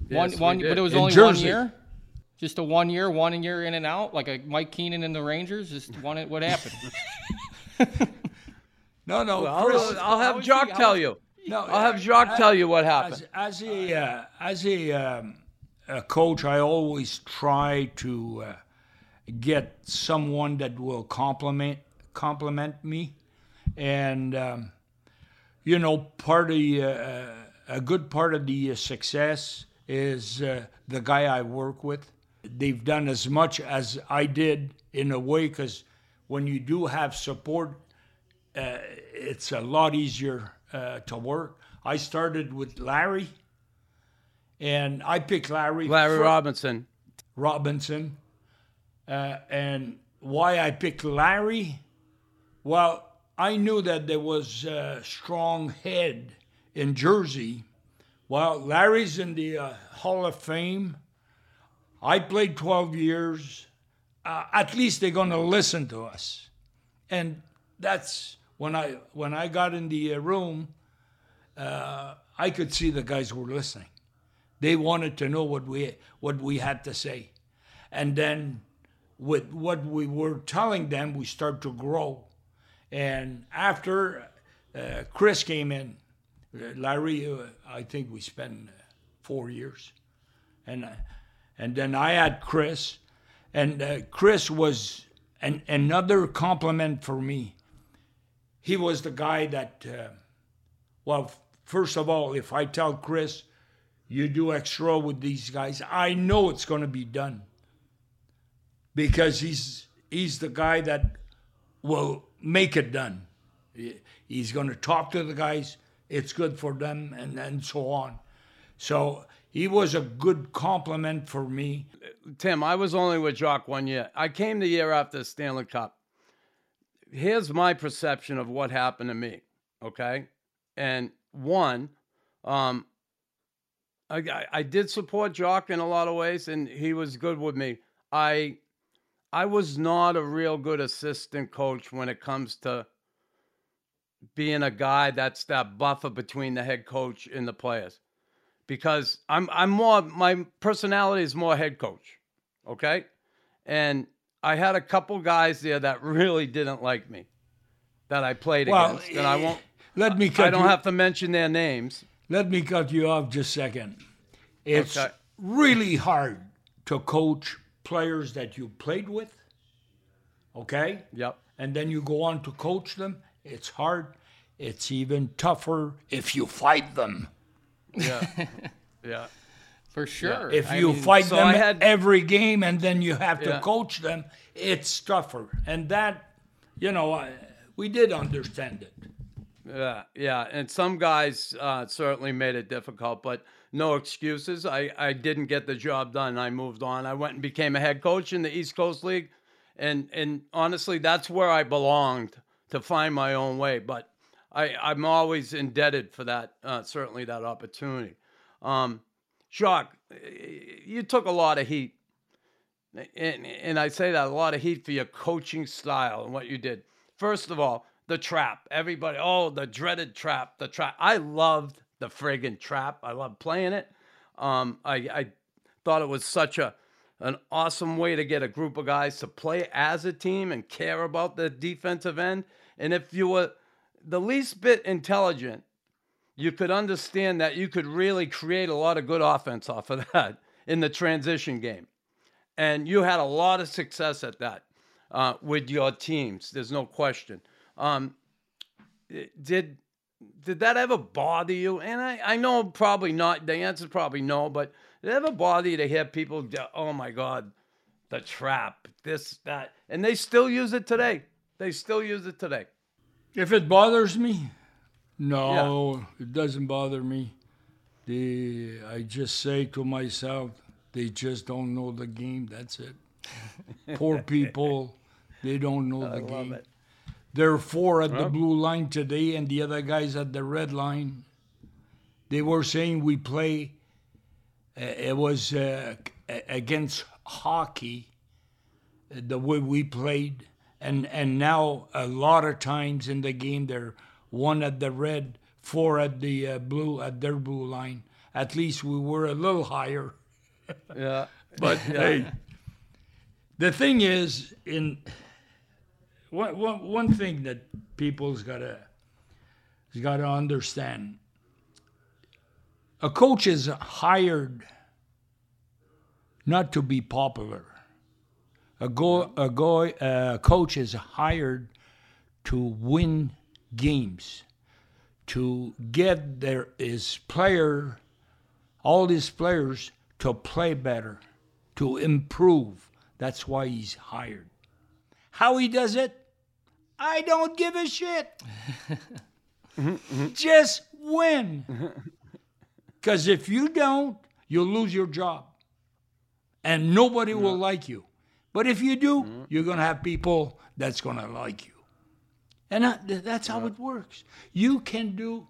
one Yes, one, we but it was In only one year. Just a one year, one year in and out, like a Mike Keenan in the Rangers. Just one. What happened? no, no. I'll, I'll have is Jock tell you. no, I'll have Jacques I- tell you what happened. as a uh, as a, um, a coach, I always try to uh, get someone that will compliment compliment me, and um, you know, part of the, uh, a good part of the uh, success is uh, the guy I work with. They've done as much as I did in a way because when you do have support, uh, it's a lot easier uh, to work. I started with Larry, and I picked Larry. Larry Robinson. Robinson. Uh, and why I picked Larry? Well, I knew that there was a strong head in Jersey. Well, Larry's in the uh, Hall of Fame. I played 12 years. Uh, at least they're going to listen to us. And that's when I when I got in the uh, room, uh, I could see the guys were listening. They wanted to know what we what we had to say, and then with what we were telling them, we start to grow. And after uh, Chris came in, uh, Larry, uh, I think we spent four years, and and then I had Chris, and uh, Chris was an, another compliment for me. He was the guy that, uh, well, first of all, if I tell Chris, you do extra with these guys, I know it's going to be done because he's he's the guy that will make it done. He's going to talk to the guys. It's good for them, and and so on. So he was a good compliment for me. Tim, I was only with Jock one year. I came the year after the Stanley Cup. Here's my perception of what happened to me. Okay. And one, um, I, I, did support Jock in a lot of ways, and he was good with me. I I was not a real good assistant coach when it comes to being a guy that's that buffer between the head coach and the players because I'm I'm more my personality is more head coach, okay? And I had a couple guys there that really didn't like me that I played Well, against, and I won't. Eh, let me cut I don't you, have to mention their names. let me cut you off just a second. It's Okay. really hard to coach players that you played with. Okay? Yep. and then you go on to coach them, it's hard. It's even tougher if you fight them. Yeah. yeah. For sure. If I you mean, fight so them had- every game and then you have to Yeah. coach them, it's tougher. And that, you know, I, we did understand it. Yeah, yeah, and some guys uh, certainly made it difficult, but no excuses. I, I didn't get the job done. I moved on. I went and became a head coach in the East Coast League, and and honestly, that's where I belonged. to find my own way. But I, I'm always indebted for that, uh, certainly that opportunity. Um, Jacques, you took a lot of heat. And, and I say that a lot of heat for your coaching style and what you did. First of all, the trap. Everybody, oh, the dreaded trap, the trap. I loved the friggin' trap. I loved playing it. Um, I, I thought it was such a an awesome way to get a group of guys to play as a team and care about the defensive end. And if you were the least bit intelligent, you could understand that you could really create a lot of good offense off of that in the transition game. And you had a lot of success at that uh, with your teams. There's no question. Um, did did that ever bother you? And I, I know probably not. The answer is probably no, but did it ever bother you to hear people, oh my God, the trap, this, that, and they still use it today. They still use it today. If it bothers me, no, yeah. it doesn't bother me. They, I just say to myself, they just don't know the game. That's it. Poor people, they don't know I the game. It. There are four at well, the blue line today, and the other guys at the red line. They were saying we play uh, it was uh, against hockey, the way we played, and and now a lot of times in the game they're one at the red, four at the uh, blue at their blue line. At least we were a little higher. yeah, but yeah. hey, the thing is in one, one, one thing that people's gotta gotta understand a coach is hired not to be popular. A, go, a, go, a coach is hired to win games, to get their his player, all his players to play better, to improve. That's why he's hired. How he does it, I don't give a shit. Just win. Because if you don't, you'll lose your job. And nobody will like you. But if you do, mm-hmm. you're going to have people that's going to like you. And that's how it works. You can do,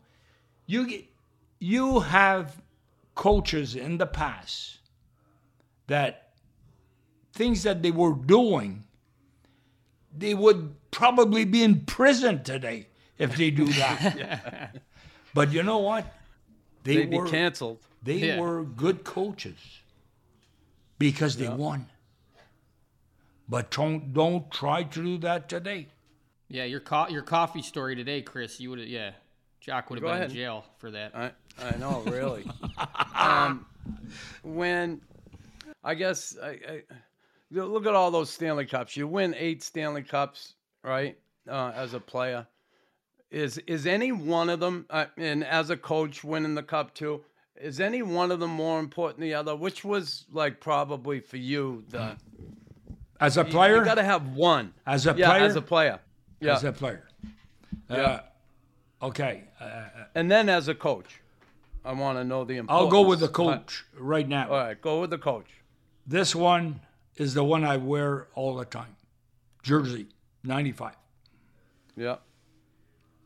you, get, you have coaches in the past that things that they were doing, they would probably be in prison today if they do that. But you know what? They They'd were, be canceled. They yeah. were good coaches because they won. But don't don't try to do that today. Yeah, your co- your coffee story today, Chris. You would have yeah, Jock would have been ahead. in jail for that. I I know, really. um, when I guess I, I, look at all those Stanley Cups. You win eight Stanley Cups, right? Uh, as a player, is is any one of them, uh, and as a coach, winning the cup too? Is any one of them more important than the other? Which was like probably for you the as a player? You, you got to have one. As a yeah, player. As a player. Yeah. As a player. Uh, yeah. Okay. Uh, and then as a coach, I want to know the importance. I'll go with the coach right now. All right, go with the coach. This one is the one I wear all the time. Jersey, 95. Yeah.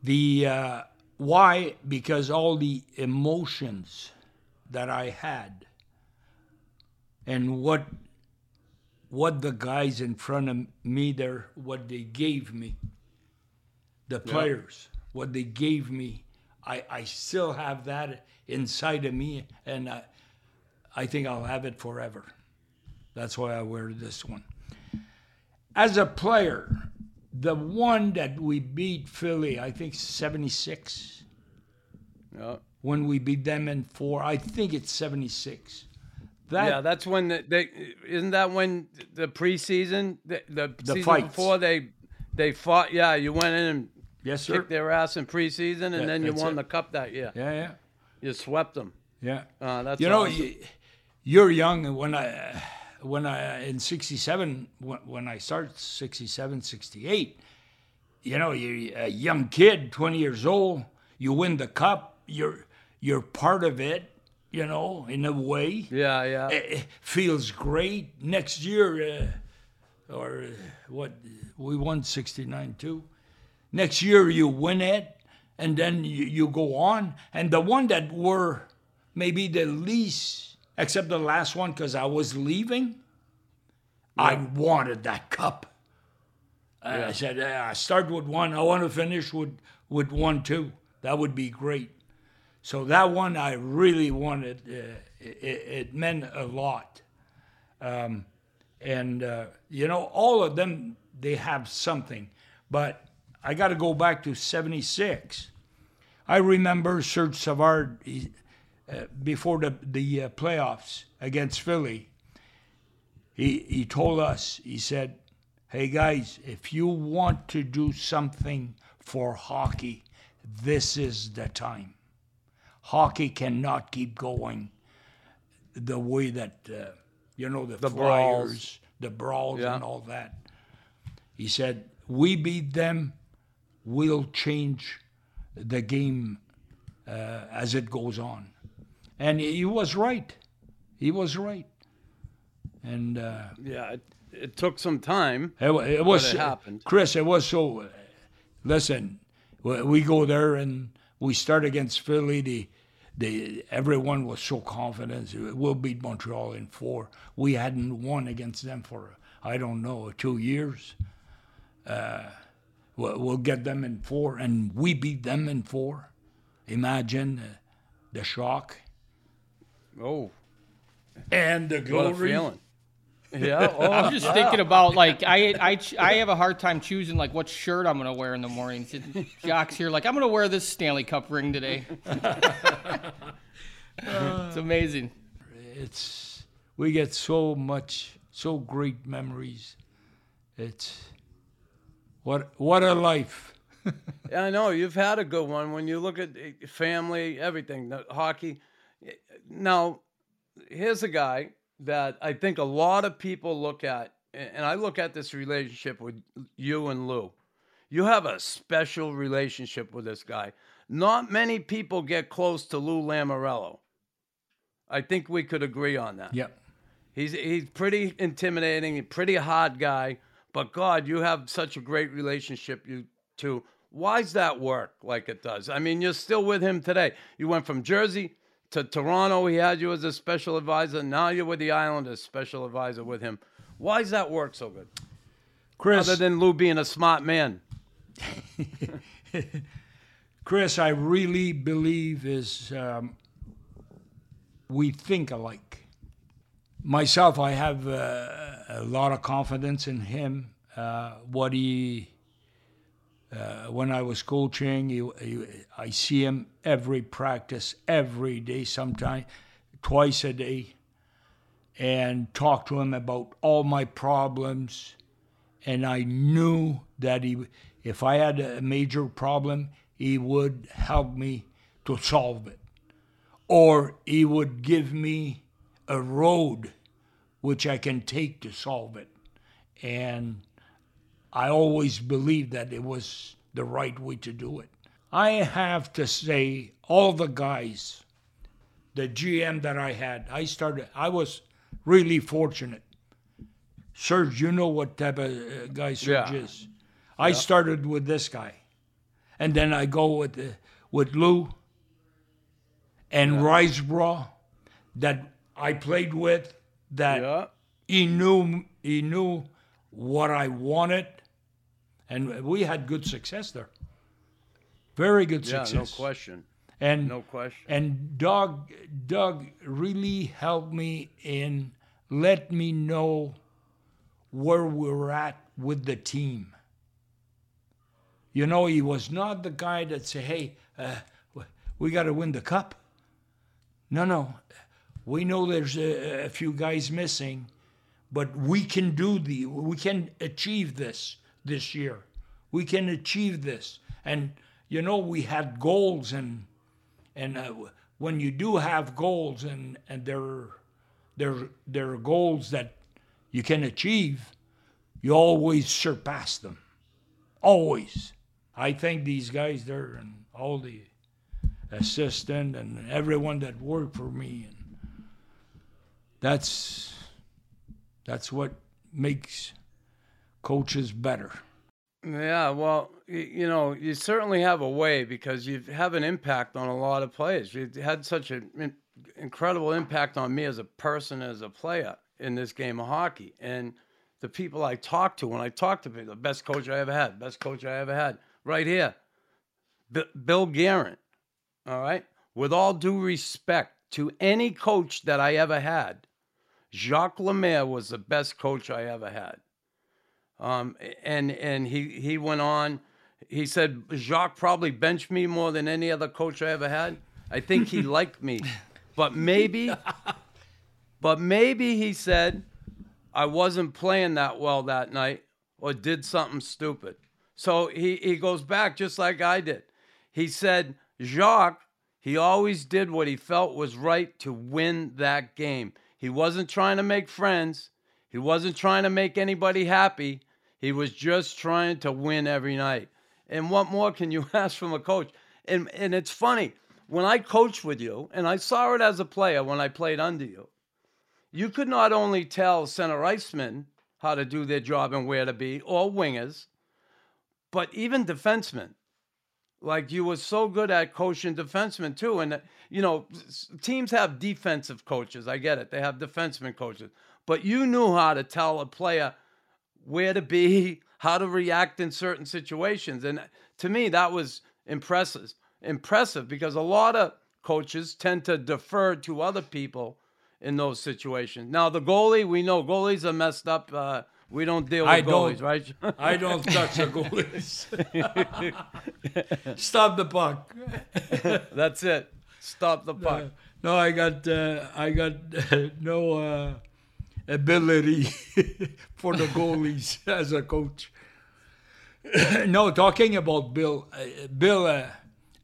The uh, why? Because all the emotions that I had and what what the guys in front of me there what they gave me the players yeah. what they gave me I, I still have that inside of me and I, I think I'll have it forever that's why I wear this one as a player the one that we beat Philly, I think 76. Yeah. When we beat them in four, I think it's 76. That, yeah, that's when the, they isn't that when the preseason the, the, the season fights. before they they fought. Yeah, you went in and yes, sir. kicked their ass in preseason, and yeah, then you won it. the cup that year. Yeah, yeah. You swept them. Yeah. Uh, that's you know awesome. you, are young when I when I in 67 when, when I started 67 68 you know you're a young kid 20 years old you win the cup you're you're part of it you know in a way yeah yeah it, it feels great next year uh, or uh, what we won 69 too Next year you win it, and then you, you go on. And the one that were maybe the least, except the last one, because I was leaving, I wanted that cup. I said, I start with one. I want to finish with, with one too. That would be great. So that one I really wanted. Uh, it, it meant a lot. Um, and, uh, you know, all of them, they have something. But I got to go back to 76. I remember Serge Savard he, uh, before the, the uh, playoffs against Philly. He, he told us, he said, hey guys, if you want to do something for hockey, this is the time. Hockey cannot keep going the way that, uh, you know, the, The Flyers, brawls. the brawls Yeah. and all that. He said, we beat them, we'll change the game uh, as it goes on. And he was right. He was right. And uh, Yeah, it, it took some time. it, it was it happened. Chris. It was so. uh, Listen, we we go there and we start against Philly. The, the everyone was so confident. We'll beat Montreal in four. We hadn't won against them for I don't know two years. Uh, we'll, we'll get them in four, and we beat them in four. Imagine uh, the shock Oh, and the what a glory. feeling. Yeah. Oh, I'm just thinking about like I I I have a hard time choosing like what shirt I'm gonna wear in the morning. Jock's here like I'm gonna wear this Stanley Cup ring today. it's amazing. it's we get so much so great memories it's what what a life Yeah, I know you've had a good one. When you look at eh, family, everything, the hockey. Now, here's a guy that I think a lot of people look at, and I look at this relationship with you and Lou. You have a special relationship with this guy. Not many people get close to Lou Lamoriello. I think we could agree on that. yeah He's he's pretty intimidating, pretty hard guy. But God, you have such a great relationship you two. Why's that work like it does? I mean, you're still with him today. You went from Jersey to Toronto. He had you as a special advisor. Now you're with the Islanders, special advisor with him. Why's that work so good? chris Other than Lou being a smart man. chris i really believe is um, we think alike myself i have uh, a lot of confidence in him uh, what he uh, when I was coaching, he, he, I see him every practice, every day, sometimes twice a day, and talk to him about all my problems. And I knew that he, if I had a major problem, he would help me to solve it, or he would give me a road which I can take to solve it, and I always believed that it was the right way to do it. I have to say, all the guys, the GM that I had, I started, I was really fortunate. Serge, you know what type of uh, guy Serge Yeah. is. I started with this guy, and then I go with uh, with Lou and Risebrough that I played with. That Yeah. he knew he knew what I wanted, and we had good success there. Very good Yeah, success. no question. And No question. and Doug Doug really helped me in let me know where we're at with the team. You know, he was not the guy that say, "Hey, uh, we got to win the cup." No, no, we know there's a, a few guys missing, but we can do the we can achieve this this year. We can achieve this, and you know we had goals and and uh, when you do have goals and and they're they're they're goals that you can achieve, you always surpass them. Always. I thank these guys there and all the assistant and everyone that worked for me and that's that's what makes coaches better. Yeah, well, you know, you certainly have a way because you have an impact on a lot of players. You had such an incredible impact on me as a person, as a player in this game of hockey. And the people I talk to, when I talk to people, the best coach I ever had, best coach I ever had, right here, B- Bill Guerin. All right. With all due respect to any coach that I ever had, Jacques Lemaire was the best coach I ever had. Um, and and he he went on. He said Jacques probably benched me more than any other coach I ever had. I think he liked me, but maybe, but maybe he said I wasn't playing that well that night or did something stupid. So he he goes back just like I did. He said Jacques he always did what he felt was right to win that game. He wasn't trying to make friends. He wasn't trying to make anybody happy. He was just trying to win every night. And what more can you ask from a coach? And and it's funny when I coached with you, and I saw it as a player when I played under you. You could not only tell center icemen how to do their job and where to be, or wingers, but even defensemen. Like you were so good at coaching defensemen too, and you know teams have defensive coaches. I get it; they have defenseman coaches, but you knew how to tell a player where to be, how to react in certain situations. And to me, that was impressive. Impressive because a lot of coaches tend to defer to other people in those situations. Now, the goalie, we know goalies are messed up. Uh, we don't deal with I goalies, right? I don't touch the goalies. Stop the puck. That's it. Stop the puck. No, I got uh, I got uh, no uh, ability for the goalies as a coach. no, talking about Bill, uh, Bill uh,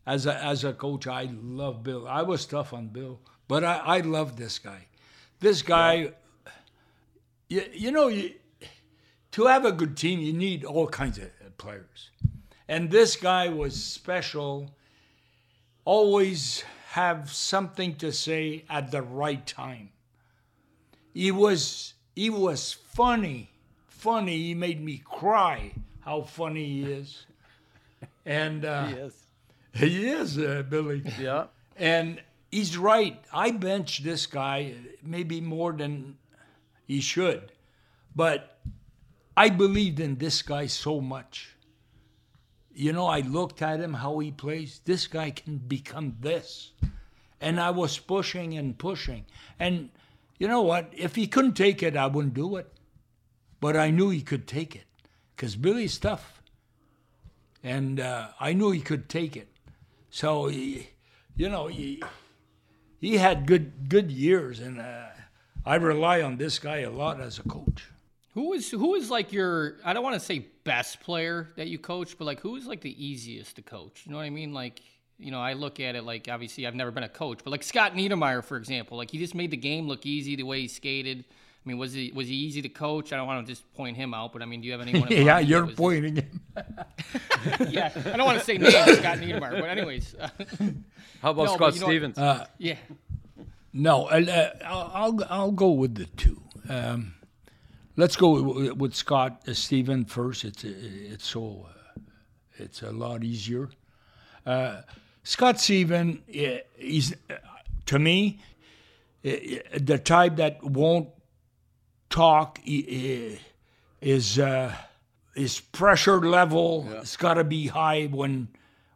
as a as a coach, I love Bill. I was tough on Bill, but I I love this guy. This guy, you, you know, you, to have a good team, you need all kinds of players, and this guy was special always have something to say at the right time. He was he was funny, funny. He made me cry. How funny he is, and uh, Yes. he is uh, Billy. Yeah. And he's right. I bench this guy maybe more than he should, but I believed in this guy so much. You know, I looked at him how he plays. This guy can become this, and I was pushing and pushing. And you know what? If he couldn't take it, I wouldn't do it. But I knew he could take it, because Billy's tough, and uh, I knew he could take it. So he, you know, he, he had good good years, and uh, I rely on this guy a lot as a coach. Who is who is like your I don't want to say best player that you coach, but like who is like the easiest to coach? You know what I mean? Like you know, I look at it like obviously I've never been a coach, but like Scott Niedermayer, for example, like he just made the game look easy the way he skated. I mean, was he was he easy to coach? I don't want to just point him out, but I mean, do you have anyone? yeah, mind you're was- pointing him. Yeah, I don't want to say names, Scott Niedermayer, but anyways, uh, How about No, Scott but you know what- Stevens? yeah. No, uh, I'll, I'll I'll go with the two. Um, let's go with, with Scott uh, Steven first. It's it's so uh, it's a lot easier. Scott uh, he's uh, to me uh, the type that won't talk. Is uh, his pressure level has got to be high when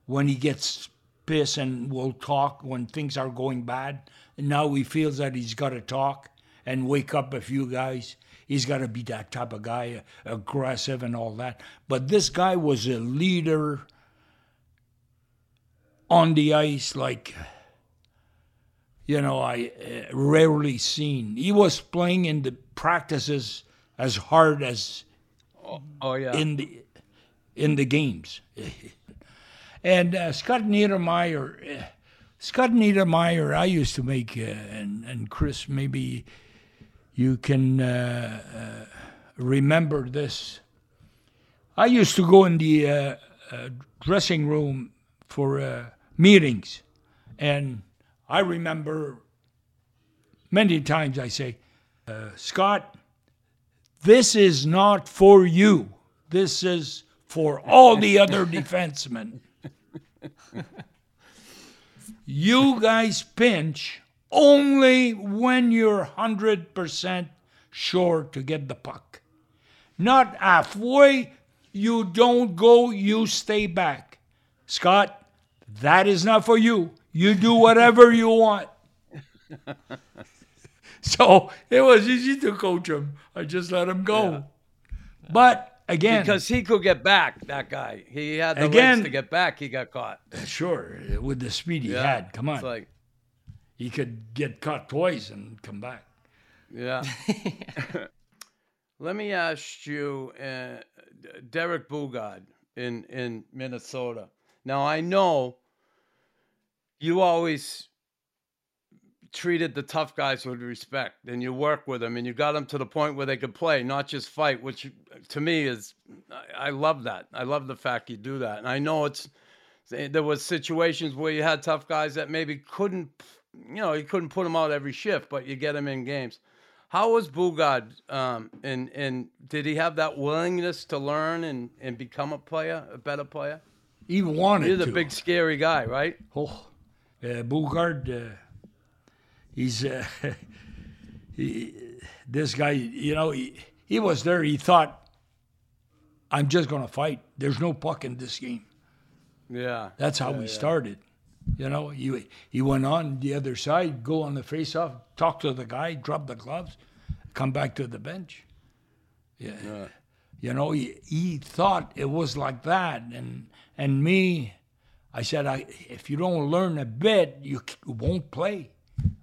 when he gets pissed and will talk when things are going bad. And now he feels that he's got to talk and wake up a few guys. He's got to be that type of guy, aggressive and all that. But this guy was a leader on the ice, like you know, I uh, rarely seen. He was playing in the practices as hard as oh yeah. in the in the games. and uh, Scott Niedermayer, uh, Scott Niedermayer, I used to make, uh, and and Chris, maybe you can uh, uh, remember this. I used to go in the dressing room for uh, meetings, and I remember many times I say, uh, Scott, this is not for you. This is for all the other defensemen. you guys pinch only when you're 100% sure to get the puck. Not halfway, you don't go, you stay back. Scott, that is not for you. You do whatever you want. so it was easy to coach him. I just let him go. But again, Because he could get back, that guy. He had the Again- legs to get back. He got caught. sure, with the speed he Yeah. had, come on, It's like, he could get caught twice and come back. yeah. Let me ask you, uh, Derek Boogaard in in Minnesota. Now I know you always treated the tough guys with respect, and you work with them, and you got them to the point where they could play, not just fight. Which to me is, I love that. I love the fact you do that, and I know it's there was situations where you had tough guys that maybe couldn't, you know, you couldn't put them out every shift, but you get them in games. How was Boogaard? Um, and and did he have that willingness to learn and, and become a player, a better player? He wanted He's a big scary guy, right? Oh, uh, uh, he's uh, he, this guy. You know, he, he was there. He thought, "I'm just gonna fight. There's no puck in this game." Yeah. That's how we started. You know, he he went on the other side, go on the face-off, talk to the guy, drop the gloves, come back to the bench. Yeah. You know, he, he thought it was like that, and and me, I said, I if you don't learn a bit, you c- won't play.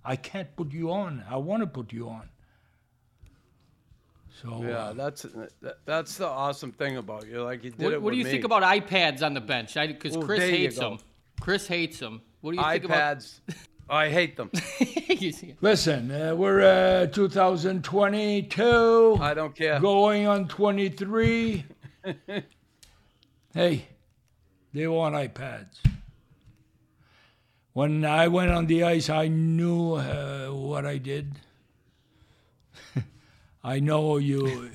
I can't put you on. I want to put you on. So Yeah, uh, that's that's the awesome thing about you. Like you did What, it what do you me. think about iPads on the bench? Because Ooh, Chris hates them. Chris hates them. What do you think about? iPads? I hate them. Listen, uh, we're uh, 2022. I don't care. going on 23. hey, they want iPads. When I went on the ice, I knew uh, what I did. I know you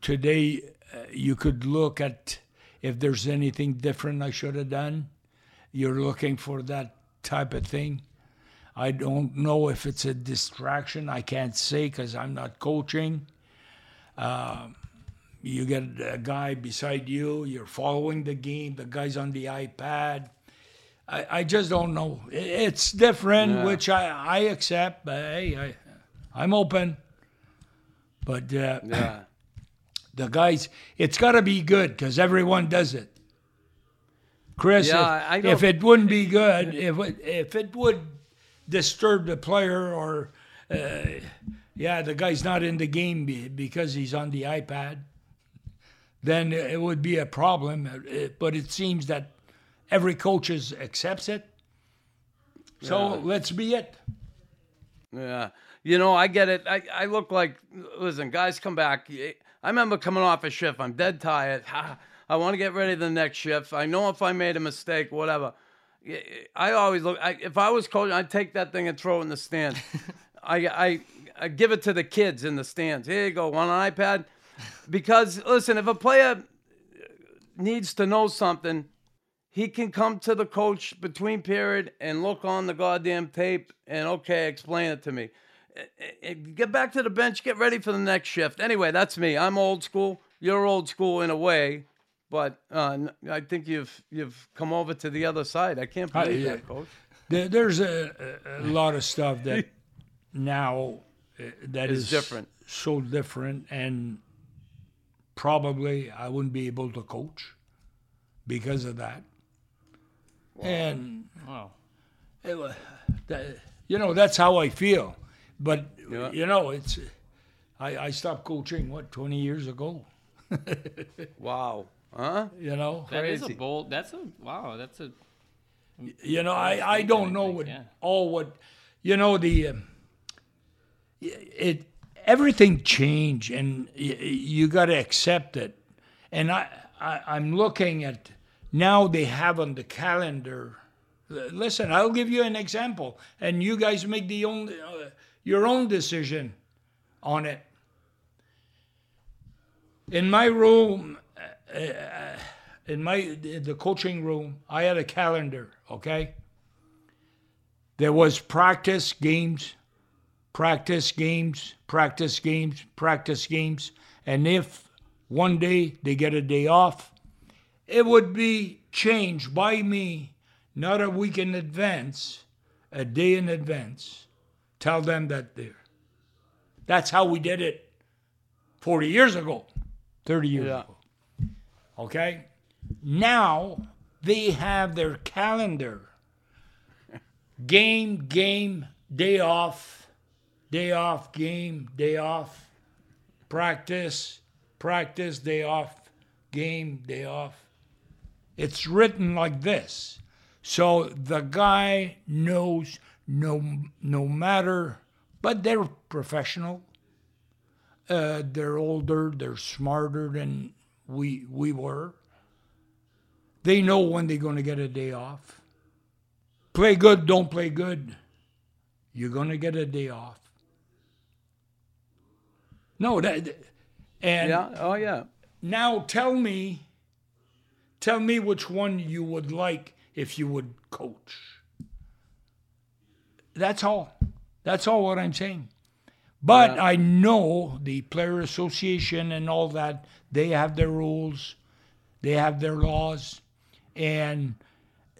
today. Uh, you could look at if there's anything different I should have done. You're looking for that type of thing. I don't know if it's a distraction. I can't say because I'm not coaching you get a guy beside you, you're following the game, the guy's on the iPad. I, I just don't know. It's different, Yeah. which I, I accept. But hey, I, I'm open. But uh, Yeah. the guys, it's got to be good because everyone does it. Chris, Yeah, if, I if it wouldn't be good, if it, if it would disturb the player or, uh, yeah, the guy's not in the game be- because he's on the iPad, then it would be a problem. But it seems that every coach accepts it. So let's be it. Yeah. You know, I get it. I, I look like, listen, guys come back. I remember coming off a shift. I'm dead tired. I want to get ready to the next shift. I know if I made a mistake, whatever. I always look, I, if I was coaching, I'd take that thing and throw it in the stands. I, I, I give it to the kids in the stands. Here you go, on an iPad. Because, listen, if a player needs to know something, he can come to the coach between period and look on the goddamn tape and okay, explain it to me. Eh, eh, Get back to the bench, get ready for the next shift. Anyway, that's me. I'm old school. You're old school in a way, but uh, I think you've you've come over to the other side. I can't believe yeah. that, coach. There, there's a, a, lot of stuff that now uh, that is different. so different, and probably I wouldn't be able to coach because of that. And Wow. it, wa- that, you know that's how I feel. But Yeah. you know, it's I, I stopped coaching what 20 years ago. Wow. Huh? You know, That is a Crazy. bold. That's a wow. That's a you know I, I don't know what yeah. all what you know the um, it everything changed and y- you got to accept it and I, I i'm looking at now they have on the calendar listen i'll give you an example and you guys make the own uh, your own decision on it in my room uh, uh, in my the coaching room, I had a calendar. Okay. There was practice games, practice games, practice games, practice games, and if one day they get a day off, it would be changed by me, not a week in advance, a day in advance. Tell them that they're. That's how we did it 40 years ago, 30 years Yeah. ago. Okay? Now they have their calendar. Game, game, day off, day off, game, day off, practice, practice, day off, game, day off. It's written like this. So the guy knows no no matter but they're professional. Uh, they're older, they're smarter than we we were. They know when they're going to get a day off. Play good, don't play good. You're going to get a day off. No, that and Yeah. Oh yeah. now tell me tell me which one you would like if you would coach. That's all. That's all what I'm saying. But Yeah. I know the player association and all that, they have their rules, they have their laws, and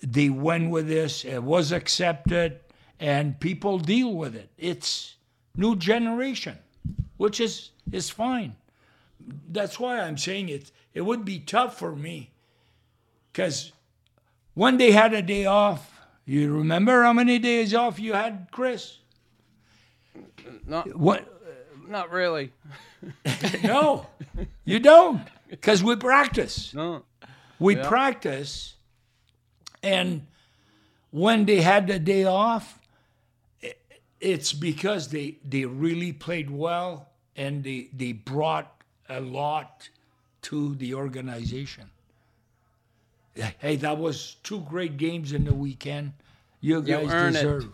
they went with this. It was accepted, and people deal with it. It's new generation, which is is fine. That's why I'm saying it. It would be tough for me, because when they had a day off, you remember how many days off you had, Chris? Not What? not really. No, you don't, because we practice. No. We Yeah. practice, and when they had the day off, it's because they they really played well and they they brought a lot to the organization. Hey, that was two great games in the weekend. You guys it. deserve.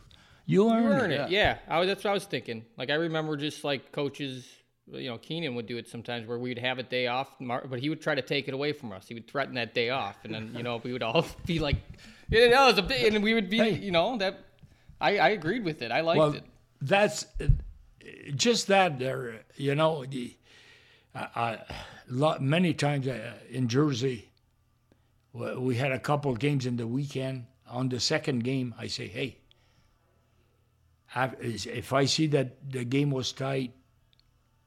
You earn, Earn it. it, yeah. I was, that's what I was thinking. Like I remember, just like coaches, you know, Keenan would do it sometimes, where we'd have a day off, but he would try to take it away from us. He would threaten that day off, and then you know we would all be like, "Yeah, that was a bit," and we would be, Hey. you know, that. I, I agreed with it. I liked Well, it. that's just that there. You know, the I, I many times uh, in Jersey, we had a couple of games in the weekend. On the second game, I say, "Hey, if I see that the game was tight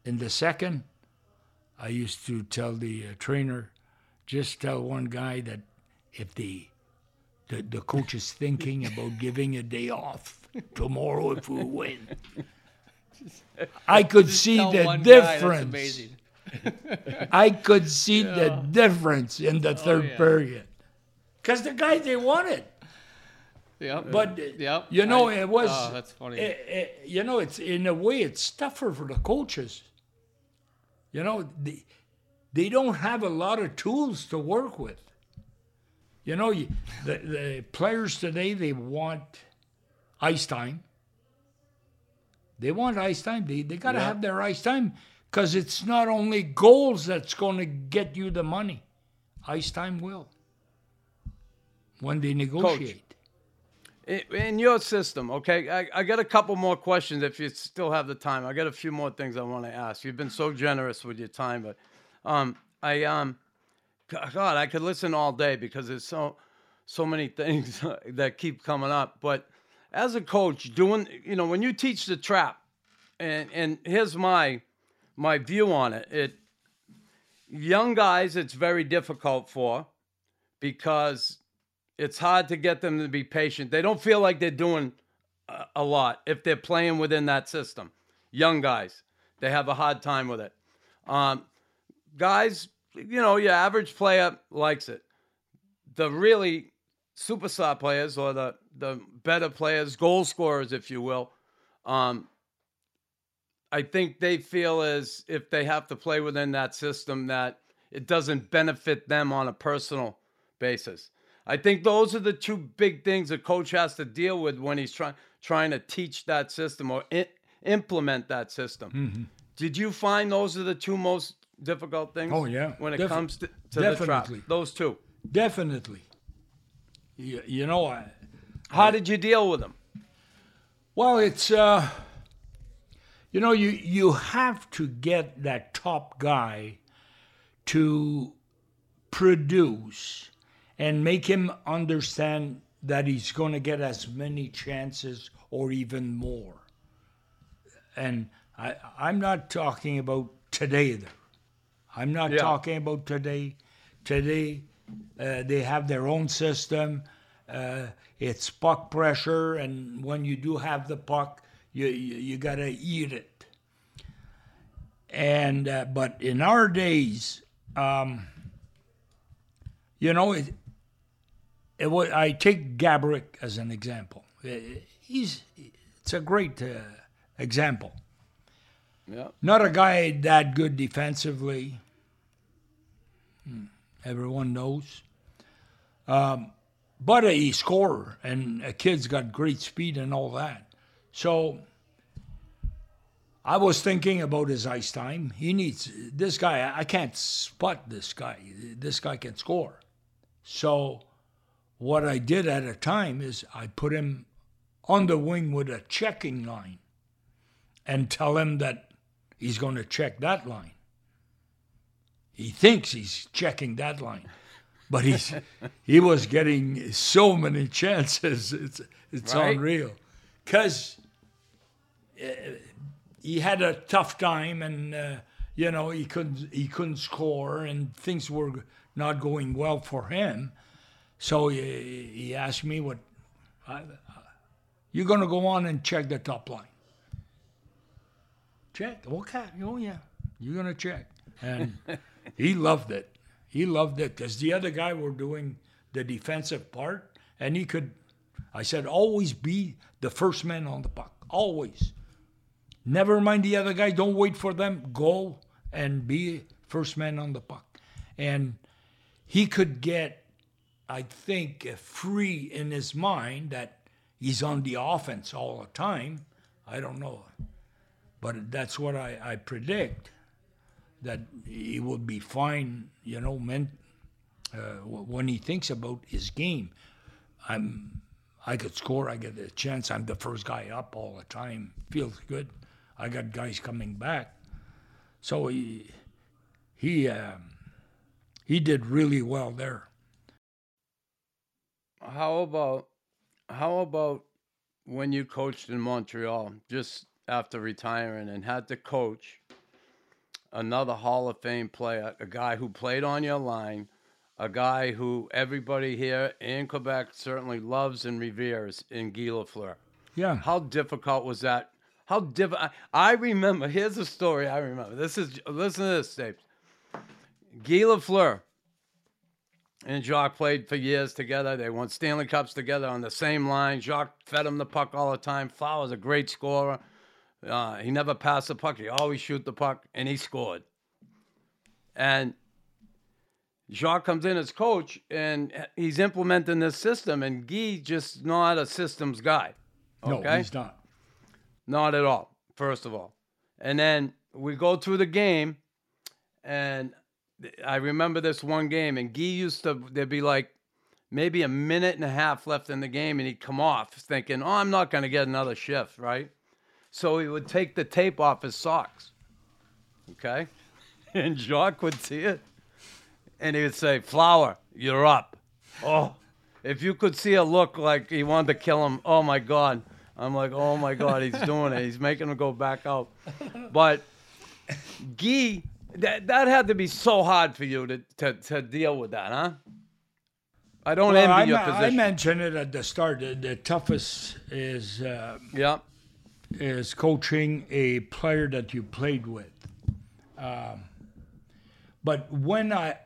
in the second, I used to tell the uh, trainer, just tell one guy that if the the, the coach is thinking about giving a day off tomorrow if we win. I could see the one guy, that's difference. I could see the difference in the third Oh, yeah. period. Because the guys they wanted. Yep. But, yep. you know, I- it was, Oh, that's funny. eh, eh, you know, it's in a way, it's tougher for the coaches. You know, they, they don't have a lot of tools to work with. You know, you, the, the players today, they want ice time. They want ice time. They, they got to Yeah. have their ice time because it's not only goals that's going to get you the money. Ice time will when they negotiate. In in your system, okay, I, I got a couple more questions if you still have the time. I got a few more things I want to ask. You've been so generous with your time, but um, I um, God, I could listen all day because there's so so many things that keep coming up. But as a coach, doing you know when you teach the trap, and and here's my my view on it. It young guys, it's very difficult for because it's hard to get them to be patient. They don't feel like they're doing a, lot if they're playing within that system. Young guys, they have a hard time with it. Um, guys, you know, your average player likes it. The really superstar players or the the better players, goal scorers, if you will, um, I think they feel as if they have to play within that system that it doesn't benefit them on a personal basis. I think those are the two big things a coach has to deal with when he's trying trying to teach that system or i- implement that system. Mm-hmm. Did you find those are the two most difficult things? Oh, yeah. when it Defi- comes to, to the trap. definitely. Those two. definitely. You, you know, I, How did you deal with them? well, it's uh, you know, you you have to get that top guy to produce and make him understand that he's going to get as many chances or even more. And I, I'm not talking about today there. I'm not Yeah. talking about today. Today, uh, they have their own system. Uh, it's puck pressure, and when you do have the puck, you you, you got to eat it. And uh, but in our days, um, you know, it, it wa I take Gaborik as an example. Uh, He's it's a great uh, example. Yeah. Not a guy that good defensively. Hmm, Everyone knows. Um, but a scorer, and a kid's got great speed and all that. So I was thinking about his ice time. He needs this guy. I can't spot this guy. This guy can score. So what I did at a time is I put him on the wing with a checking line and tell him that he's going to check that line. He thinks he's checking that line, but he's he was getting so many chances. It's it's Right. unreal, because he had a tough time and uh, you know he couldn't he couldn't score and things were not going well for him. So he, he asked me what I, you're going to go on and check the top line. Check. Okay. Oh yeah. You're gonna check. And he loved it. He loved it because the other guy were doing the defensive part, and he could. I said, always be the first man on the puck. Always. Never mind the other guy. Don't wait for them. Go and be first man on the puck. And he could get, I think, free in his mind that he's on the offense all the time. I don't know. But that's what I, I predict that he will be fine, you know, men, uh, when he thinks about his game. I'm, I could score, I get a chance. I'm the first guy up all the time. Feels good. I got guys coming back. So he, he, um, he did really well there. How about how about when you coached in Montreal just after retiring and had to coach another Hall of Fame player, a guy who played on your line, a guy who everybody here in Quebec certainly loves and reveres in Guy Lafleur. Yeah. How difficult was that? How diff? I, I remember. Here's a story I remember. This is listen to this, Stapes. Guy Lafleur and Jacques played for years together. They won Stanley Cups together on the same line. Jacques fed him the puck all the time. Flower was a great scorer. Uh, he never passed the puck. He always shoot the puck, and he scored. And Jacques comes in as coach, and he's implementing this system, and Guy just not a systems guy. No, he's not. not at all. First of all, and then we go through the game, and I remember this one game, and Guy used to there'd be like maybe a minute and a half left in the game, and he'd come off thinking, "Oh, I'm not going to get another shift, right?" So he would take the tape off his socks. Okay, and Jacques would see it, and he would say, "Flower, you're up." Oh, if you could see a look like he wanted to kill him, oh my God. I'm like, oh my God, he's doing it. He's making him go back out. But Guy, that, that had to be so hard for you to, to, to deal with that, huh? I don't Well, I, envy your me- I mentioned it at the start. The, the toughest is uh, yeah, is coaching a player that you played with. Um, but when I,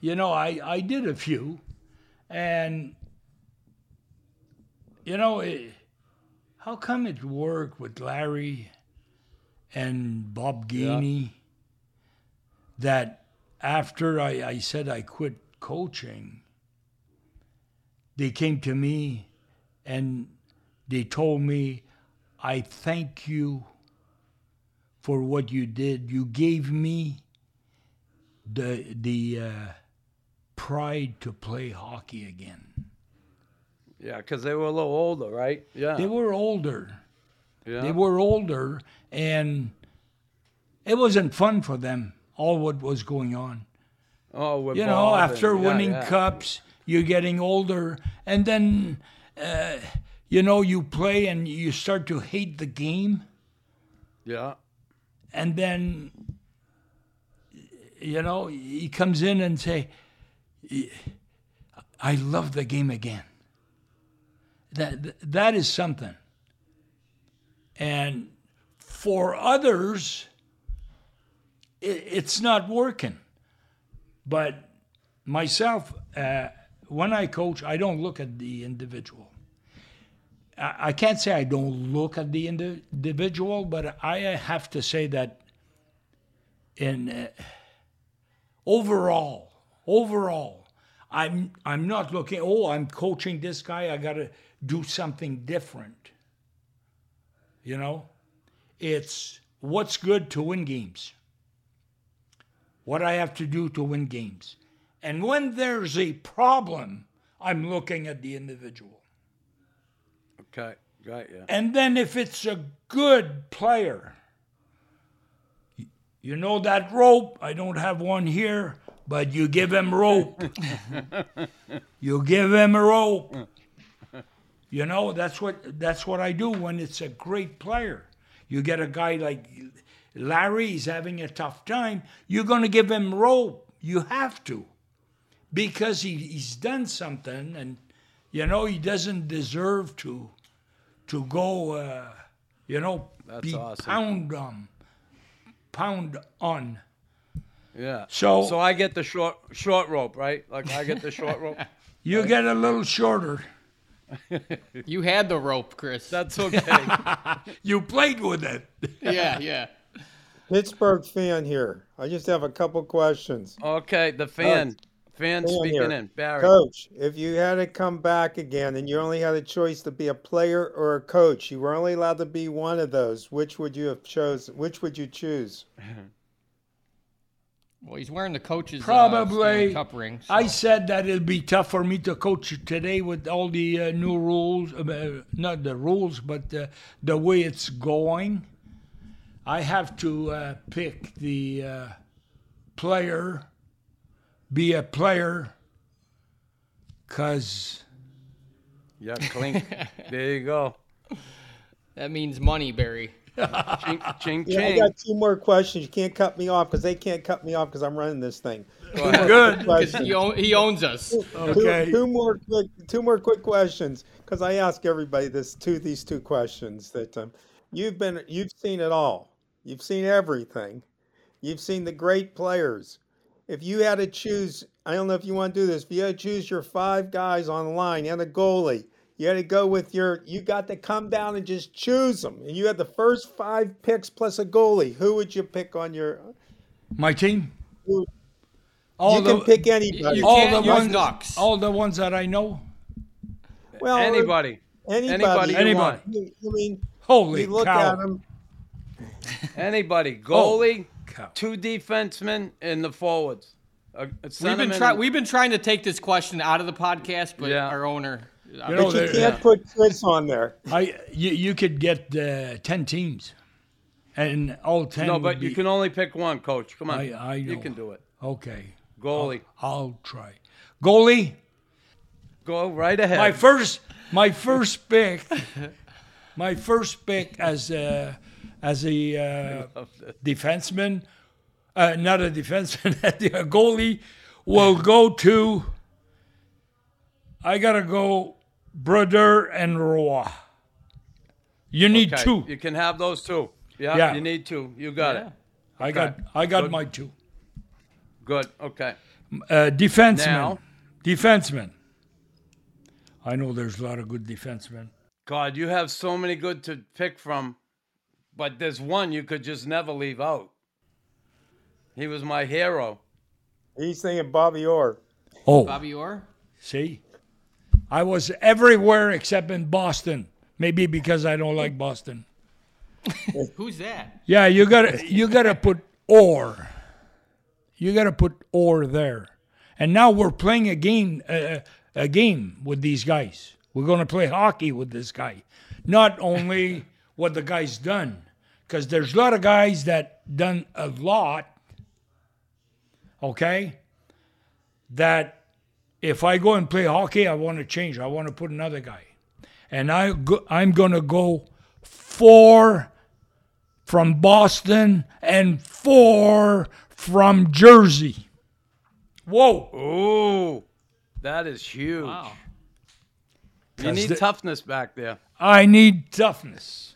you know, I, I did a few, and, you know, it, how come it worked with Larry and Bob Gainey that after I, I said I quit coaching, they came to me and they told me, I thank you for what you did. You gave me the the uh, tried to play hockey again. Yeah, because they were a little older, right? Yeah. They were older. yeah. They were older, and it wasn't fun for them. All what was going on. oh, you know, Bob and- after yeah, winning yeah. cups, you're getting older, and then, uh, you know, you play and you start to hate the game, Yeah. and then, you know, he comes in and say, "I love the game again." That that is something, and for others, it, it's not working. But myself, uh, when I coach, I don't look at the individual. I, can't say I don't look at the indi- individual, but I have to say that in uh, overall, overall, I'm I'm not looking. Oh, I'm coaching this guy. I got to do something different. You know, it's what's good to win games what I have to do to win games. And when there's a problem, I'm looking at the individual. Got you. And then if it's a good player, you know that rope, I don't have one here, but you give him rope. you give him a rope. You know, that's what that's what I do when it's a great player. You get a guy like Larry, he's having a tough time, you're going to give him rope. You have to. Because he, he's done something and you know he doesn't deserve to to go uh, you know That's be awesome. pound on pound on. Yeah. So- so I get the short short rope, right? Like I get the short rope. You get a little shorter. You had the rope, Chris. That's okay. You played with it. yeah, yeah. Pittsburgh fan here. I just have a couple questions. okay. The fan. Fan Fan speaking here. in. Barry. Coach, if you had to come back again and you only had a choice to be a player or a coach, you were only allowed to be one of those. Which would you have chosen? Which would you choose? Well, he's wearing the coach's uh, Probably. Stanley Cup ring. so- I said that it'd be tough for me to coach today with all the uh, new rules, uh, not the rules, but uh, the way it's going. I have to uh, pick the uh, player, be a player, because Yeah. Clink. there you go. that means money, Barry. Ching ching Yeah, I got two more questions. You can't cut me off because they can't cut me off because I'm running this thing. Go good. He, own, he owns us. Okay. Two, two more quick, two more quick questions because I ask everybody this two these two questions that um, you've been you've seen it all. You've seen everything. You've seen the great players. If you had to choose, I don't know if you want to do this. If you had to choose your five guys on the line and a goalie, you had to go with your. You got to come down and just choose them. And you had the first five picks plus a goalie. Who would you pick on your? My team. Who- All you the, can pick anybody. You all the ones, Knox. all the ones that I know. well, Anybody. Anybody. Anybody Anybody. I mean, Holy you look cow! at them. Anybody. Oh. Goalie, cow. two defensemen, and the forwards. A, a We've been trying. We've been trying to take this question out of the podcast, but Yeah. our owner. You know, But you can't put Chris on there. I you, you could get uh, ten teams, and all ten. No, would but you can only pick one, coach. Come on. I- I You can do it. Okay, Goalie. I'll try. Goalie. Go right ahead. My first, my first pick, my first pick as a as a uh, defenseman, uh, not a defenseman, a goalie, will go to. I gotta go, Brodeur and Roy. You need Okay, two. You can have those two. Yeah, Yeah. you need two. You got Yeah. it. I got, I got my two. Good. Okay. Uh, defenseman, Now- defenseman. I know there's a lot of good defensemen. God, you have so many good to pick from, but there's one you could just never leave out. He was my hero. He's thinking Bobby Orr. Oh, Bobby Orr. See, I was everywhere except in Boston. Maybe because I don't like Boston. Who's that? Yeah, you gotta you gotta put Orr. You gotta put Orr there, And now we're playing a game, uh, a game with these guys. We're going to play hockey with this guy. Not only what the guy's done, because there's a lot of guys that done a lot. Okay, that if I go and play hockey, I want to change. I want to put another guy, and I go, I'm going to go four from Boston and four from Jersey. Whoa! Ooh, that is huge. Wow. You 'Cause need the- toughness back there. I need toughness.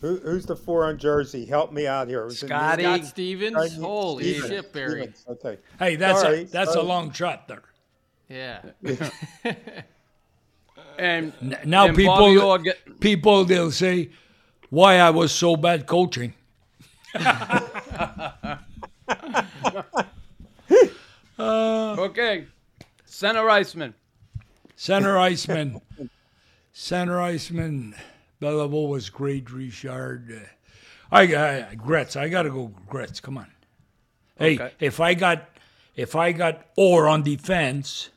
Who, who's the four on Jersey? Help me out here. Was it you? Scotty. Scott Stevens. Scotty Holy Stevens. shit, Barry. Stevens, Okay. Hey, that's Sorry, a that's a long shot there. Yeah. And Now and people Orr get, people they'll say why I was so bad coaching. Uh, okay, center iceman. Center iceman, center iceman. Béliveau was great. Richard, uh, I got Gretz. I gotta go Gretz. Come on. Hey, Okay. if I got if I got Orr on defense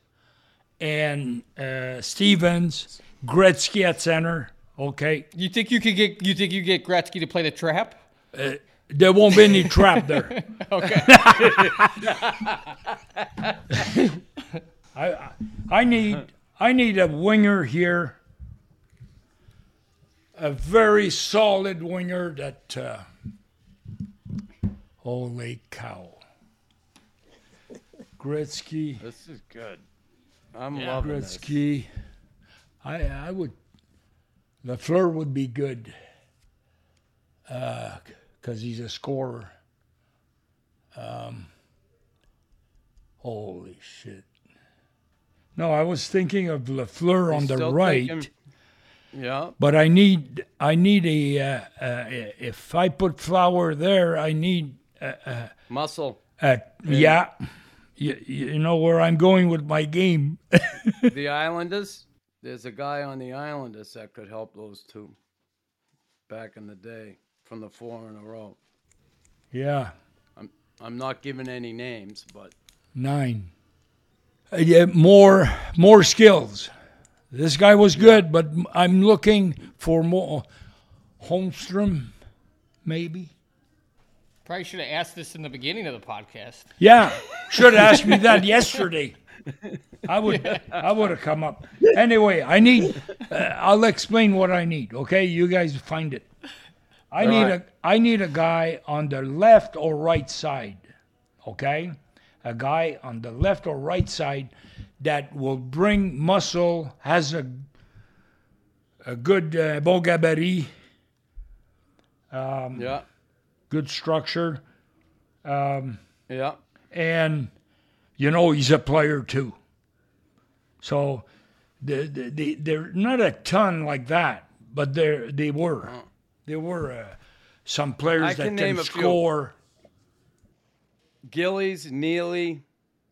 and uh, Stevens, Gretzky at center. Okay, You think you could get? You think you get Gretzky to play the trap? there won't be any trap there. Okay. I- I need I need a winger here. A very solid winger that uh, holy cow. Gretzky, This is good. I'm Yeah. loving this. Gretzky. I I would Lafleur would be good. Uh, cuz he's a scorer. Um Holy shit. No, I was thinking of Lafleur on the right. thinking- Yeah. But I need I need a uh, uh, if I put Flower there, I need Muscle. uh, yeah. You, you know where I'm going with my game. the Islanders. There's a guy on the Islanders that could help those two back in the day from the four in a row. yeah, I'm not giving any names, but nine. Uh, yeah, more more skills. This guy was good, but I'm looking for more. Holmstrom, maybe. Probably should have asked this in the beginning of the podcast. Yeah, should have asked me that yesterday. I would I would have come up. Anyway, I need. Uh, I'll explain what I need. Okay, you guys find it. I need right. a I need a guy on the left or right side. Okay, a guy on the left or right side that will bring muscle, has a a good uh, bon gabarit, yeah, good structure. yeah. and you know he's a player too. So the, the, the, they're not a ton like that, but they they were there were uh, some players I that can can, a few. score. Gillies, Neely,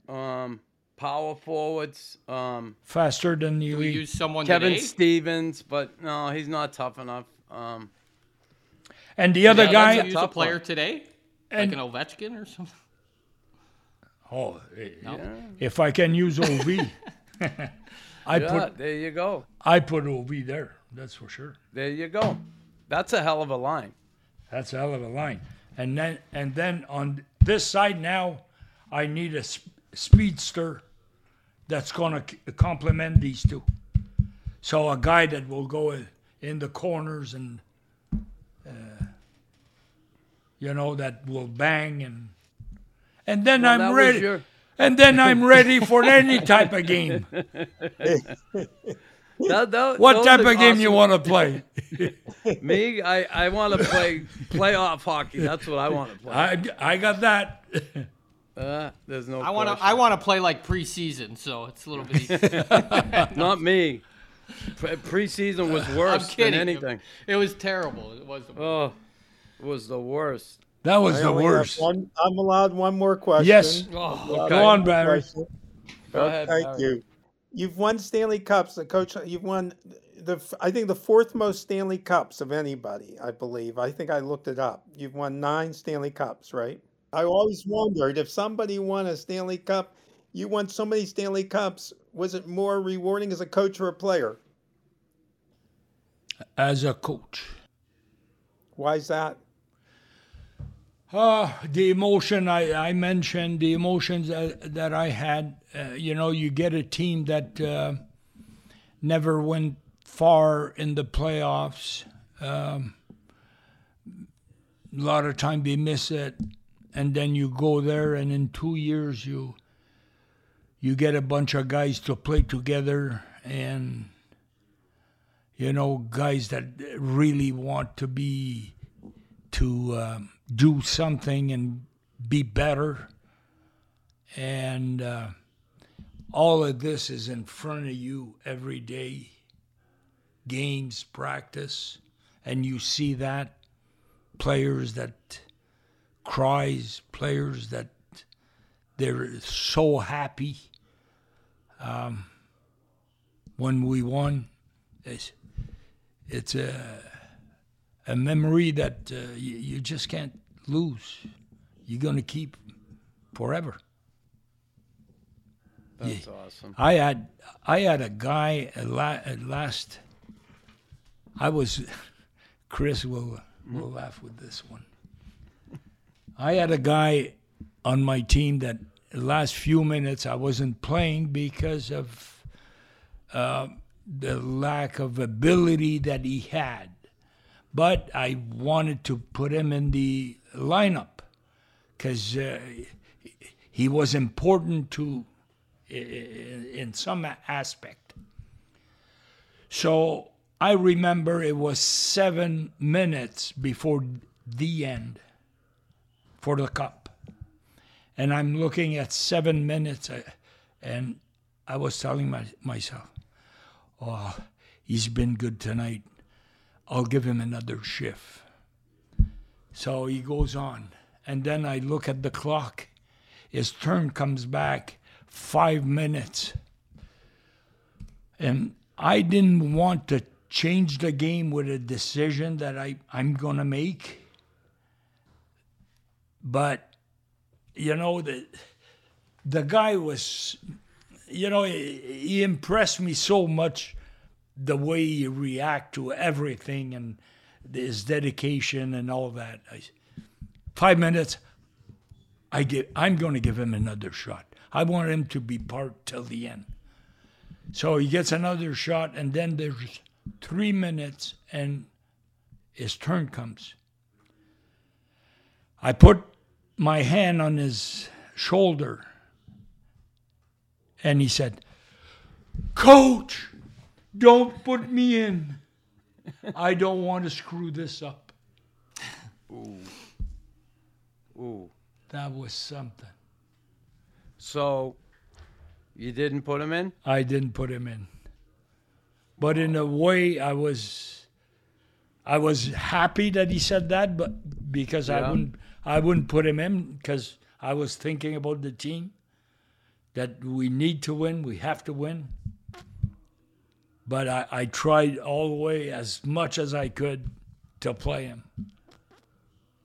um, power forwards, um, Faster than We you. use someone Kevin today. Stevens, but no, he's not tough enough. Um, And the other Yeah, guy, use a Tough player one. today, And- like an Ovechkin or something. oh, eh, if I can use OV, I yeah, put there you go. I put OV there. That's for sure. There you go. That's a hell of a line. That's a hell of a line. And then and then on this side now, I need a sp- speedster that's going to complement these two. So a guy that will go in- in the corners and uh, you know that will bang and and then Well, I'm ready. your- And then I'm ready for any type of game. That- that- What type are of game you want to play? Me, I, I want to play playoff hockey. That's what I want to play. I I got that. Uh, there's no. I want to. I want to play like preseason, so it's a little bit. Easier. Not me. Pre- preseason was worse than anything. It was terrible. It was. Oh, it was the worst. That was I the worst. One, I'm allowed one more question. Yes. Oh, Allowed Go on, Barry. Go ahead. Thank Barry. you. You've won Stanley Cups. The coach. You've won the. I think the fourth most Stanley Cups of anybody. I believe. I think I looked it up. You've won nine Stanley Cups, right? I always wondered if somebody won a Stanley Cup You won so many Stanley Cups. Was it more rewarding as a coach or a player? As a coach. Why is that? Uh, the emotion I, I mentioned, the emotions that, that I had, uh, you know, you get a team that uh, never went far in the playoffs. Um, a lot of time they miss it, and then you go there, and in two years you you get a bunch of guys to play together, and you know, guys that really want to be to. Um, do something and be better. And uh, all of this is in front of you every day games, practice, and you see that players that cries, players that they're so happy. Um, when we won, it's, it's a a memory that uh, you, you just can't lose. You're going to keep forever. That's awesome. I had I had a guy at, la- at last. I was, Chris will will laugh with this one. I had a guy on my team that last few minutes I wasn't playing because of uh, the lack of ability that he had but I wanted to put him in the lineup because uh, he was important to in some aspect. So I remember it was seven minutes before the end for the cup, and I'm looking at seven minutes, uh, and I was telling my, myself, "Oh, he's been good tonight." I'll give him another shift. So he goes on. And then I look at the clock. His turn comes back five minutes. And I didn't want to change the game with a decision that I, I'm going to make. But, you know, the, the guy was, you know, he, he impressed me so much the way he react to everything and his dedication and all that. I, five minutes, I get, I'm going to give him another shot. I want him to be part till the end. So he gets another shot, and then there's three minutes, and his turn comes. I put my hand on his shoulder, and he said, Coach, don't put me in. I don't want to screw this up. Ooh. Ooh. That was something. So you didn't put him in? I didn't put him in. But in a way I was I was happy that he said that, but because I wouldn't I wouldn't put him in because I was thinking about the team that we need to win, we have to win. But I, I tried all the way as much as I could to play him.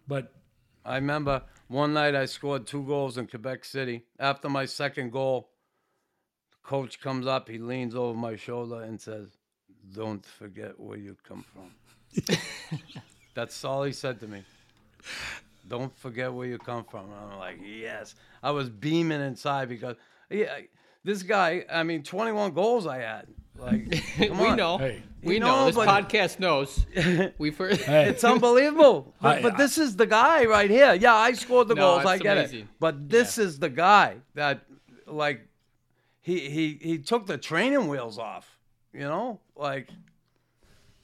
But I remember one night I scored two goals in Quebec City. After my second goal, the coach comes up, he leans over my shoulder and says, Don't forget where you come from. That's all he said to me. Don't forget where you come from. I'm like, yes. I was beaming inside because yeah, this guy, I mean, 21 goals I had. Like, come we on. know. Hey. We You know. know, This but- podcast knows. We've heard. hey, It's unbelievable. But, I- but I- this is the guy right here. Yeah, I scored the No, goals. I get it. But this is the guy that, like, he he he took the training wheels off. You know, like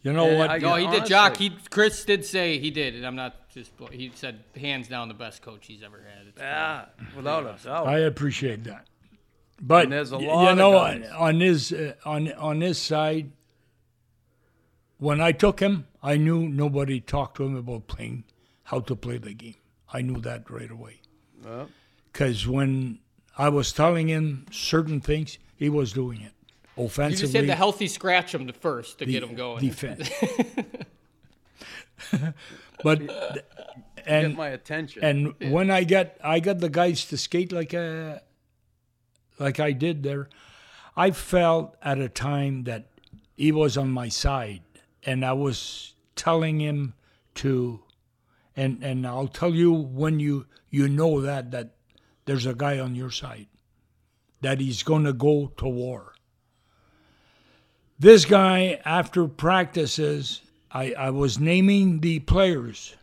you know Yeah, what? I- no, he did. Jacques. He Chris did say he did, and I'm not just. blo- He said hands down the best coach he's ever had. It's yeah, without a doubt. I appreciate that. But And there's a y- lot you know, guys. on, on his uh, on on his side, when I took him, I knew nobody talked to him about playing how to play the game. I knew that right away. Yeah. Because when I was telling him certain things, he was doing it You offensively. just had to healthy scratch him to first to de- get him going. Defense. but and Get my attention. and when I got I got the guys to skate like a like I did there, I felt at a time that he was on my side, and I was telling him to, and and I'll tell you when you you know that that there's a guy on your side, that he's going to go to war. This guy, after practices, I, I was naming the players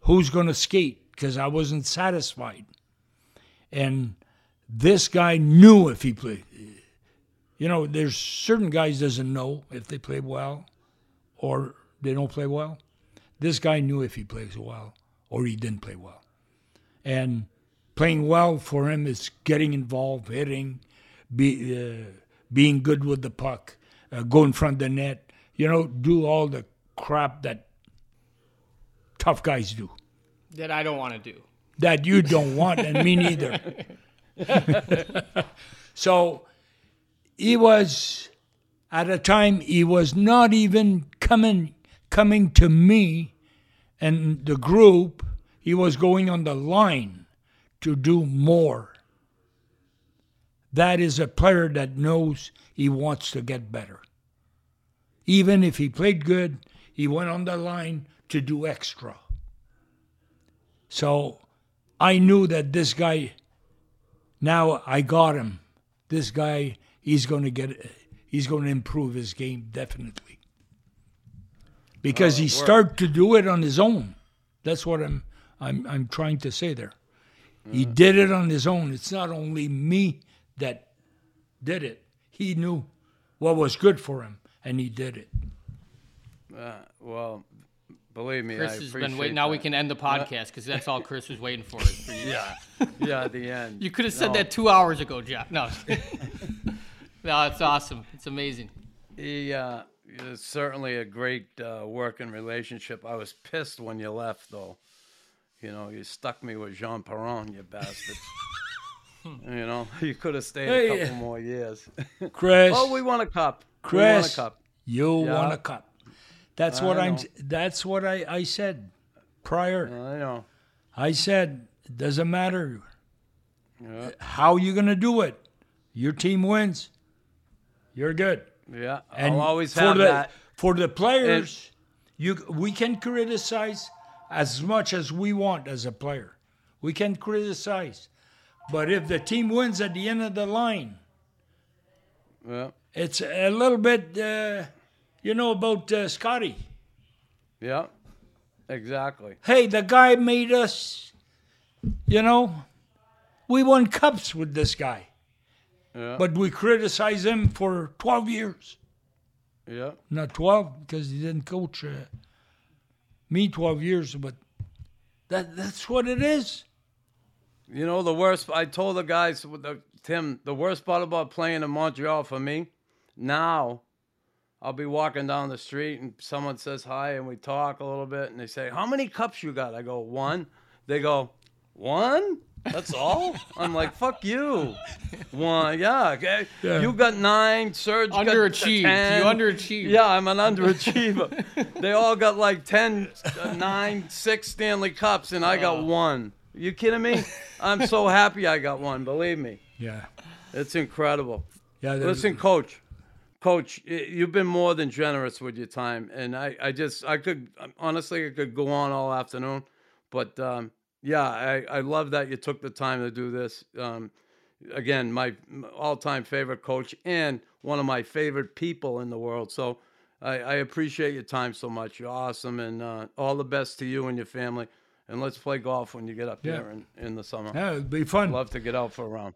who's going to skate because I wasn't satisfied. And this guy knew if he played. You know, there's certain guys doesn't know if they play well or they don't play well. This guy knew if he plays well or he didn't play well. And playing well for him is getting involved, hitting, be, uh, being good with the puck, uh, go in front of the net, you know, do all the crap that tough guys do That I don't want to do. that you don't want, and me neither. so he was at a time he was not even coming coming to me and the group. He was going on the line to do more. That is a player that knows he wants to get better. Even if he played good, he went on the line to do extra. So I knew that this guy, now I got him. This guy, he's going to get, he's going to improve his game definitely. Because oh, he started to do it on his own. That's what I'm, I'm, I'm trying to say there. He mm. did it on his own. It's not only me that did it. He knew what was good for him, and he did it. Uh, well, believe me, Chris I has been waiting. Now we can end the podcast because that's all Chris was waiting for. is for you. Yeah, yeah, at the end. You could have said No. that two hours ago, Jacques. No. no, it's awesome. It's amazing. He uh, is certainly a great uh, working relationship. I was pissed when you left, though. You know, you stuck me with Jean Perron, you bastard. Hmm. you know, you could have stayed Hey. a couple more years. Chris, oh, we want a cup. We won a Chris, cup. you Yeah. won a cup. That's what I I'm. That's what I, I said prior. I know. I said it doesn't matter Yeah, how you gonna do it. Your team wins. You're good. yeah. And I'll always for have the, that. For the players, you we can criticize as much as we want as a player. We can criticize, but if the team wins at the end of the line, Yeah, it's a little bit. Uh, you know about uh, Scotty. yeah. Exactly. Hey, the guy made us. You know, we won cups with this guy, Yeah, but we criticize him for 12 years. yeah. not 12 because he didn't coach uh, me 12 years but that that's what it is You know the worst. I told the guys, with the, Tim, the worst part about playing in Montreal for me. Now, I'll be walking down the street and someone says hi, and we talk a little bit, and they say, "How many cups you got?" I go, "One." They go, "One? That's all?" I'm like, "Fuck you." One, yeah. Okay. Yeah. You got nine. Serge got Underachieved. 10. You underachieved. Yeah, I'm an underachiever. they all got like 10, uh, 9, 6 Stanley Cups, and I got one. You kidding me? I'm so happy I got one. Believe me, yeah it's incredible. yeah Listen, Coach, Coach, you've been more than generous with your time, and I, I just, I could honestly, I could go on all afternoon, but um, yeah, I, I love that you took the time to do this. Um, again, my all-time favorite coach and one of my favorite people in the world. So I, I appreciate your time so much. You're awesome, and uh, all the best to you and your family. And let's play golf when you get up Yeah. here in, in the summer. yeah it'd be fun Love to get out for a round.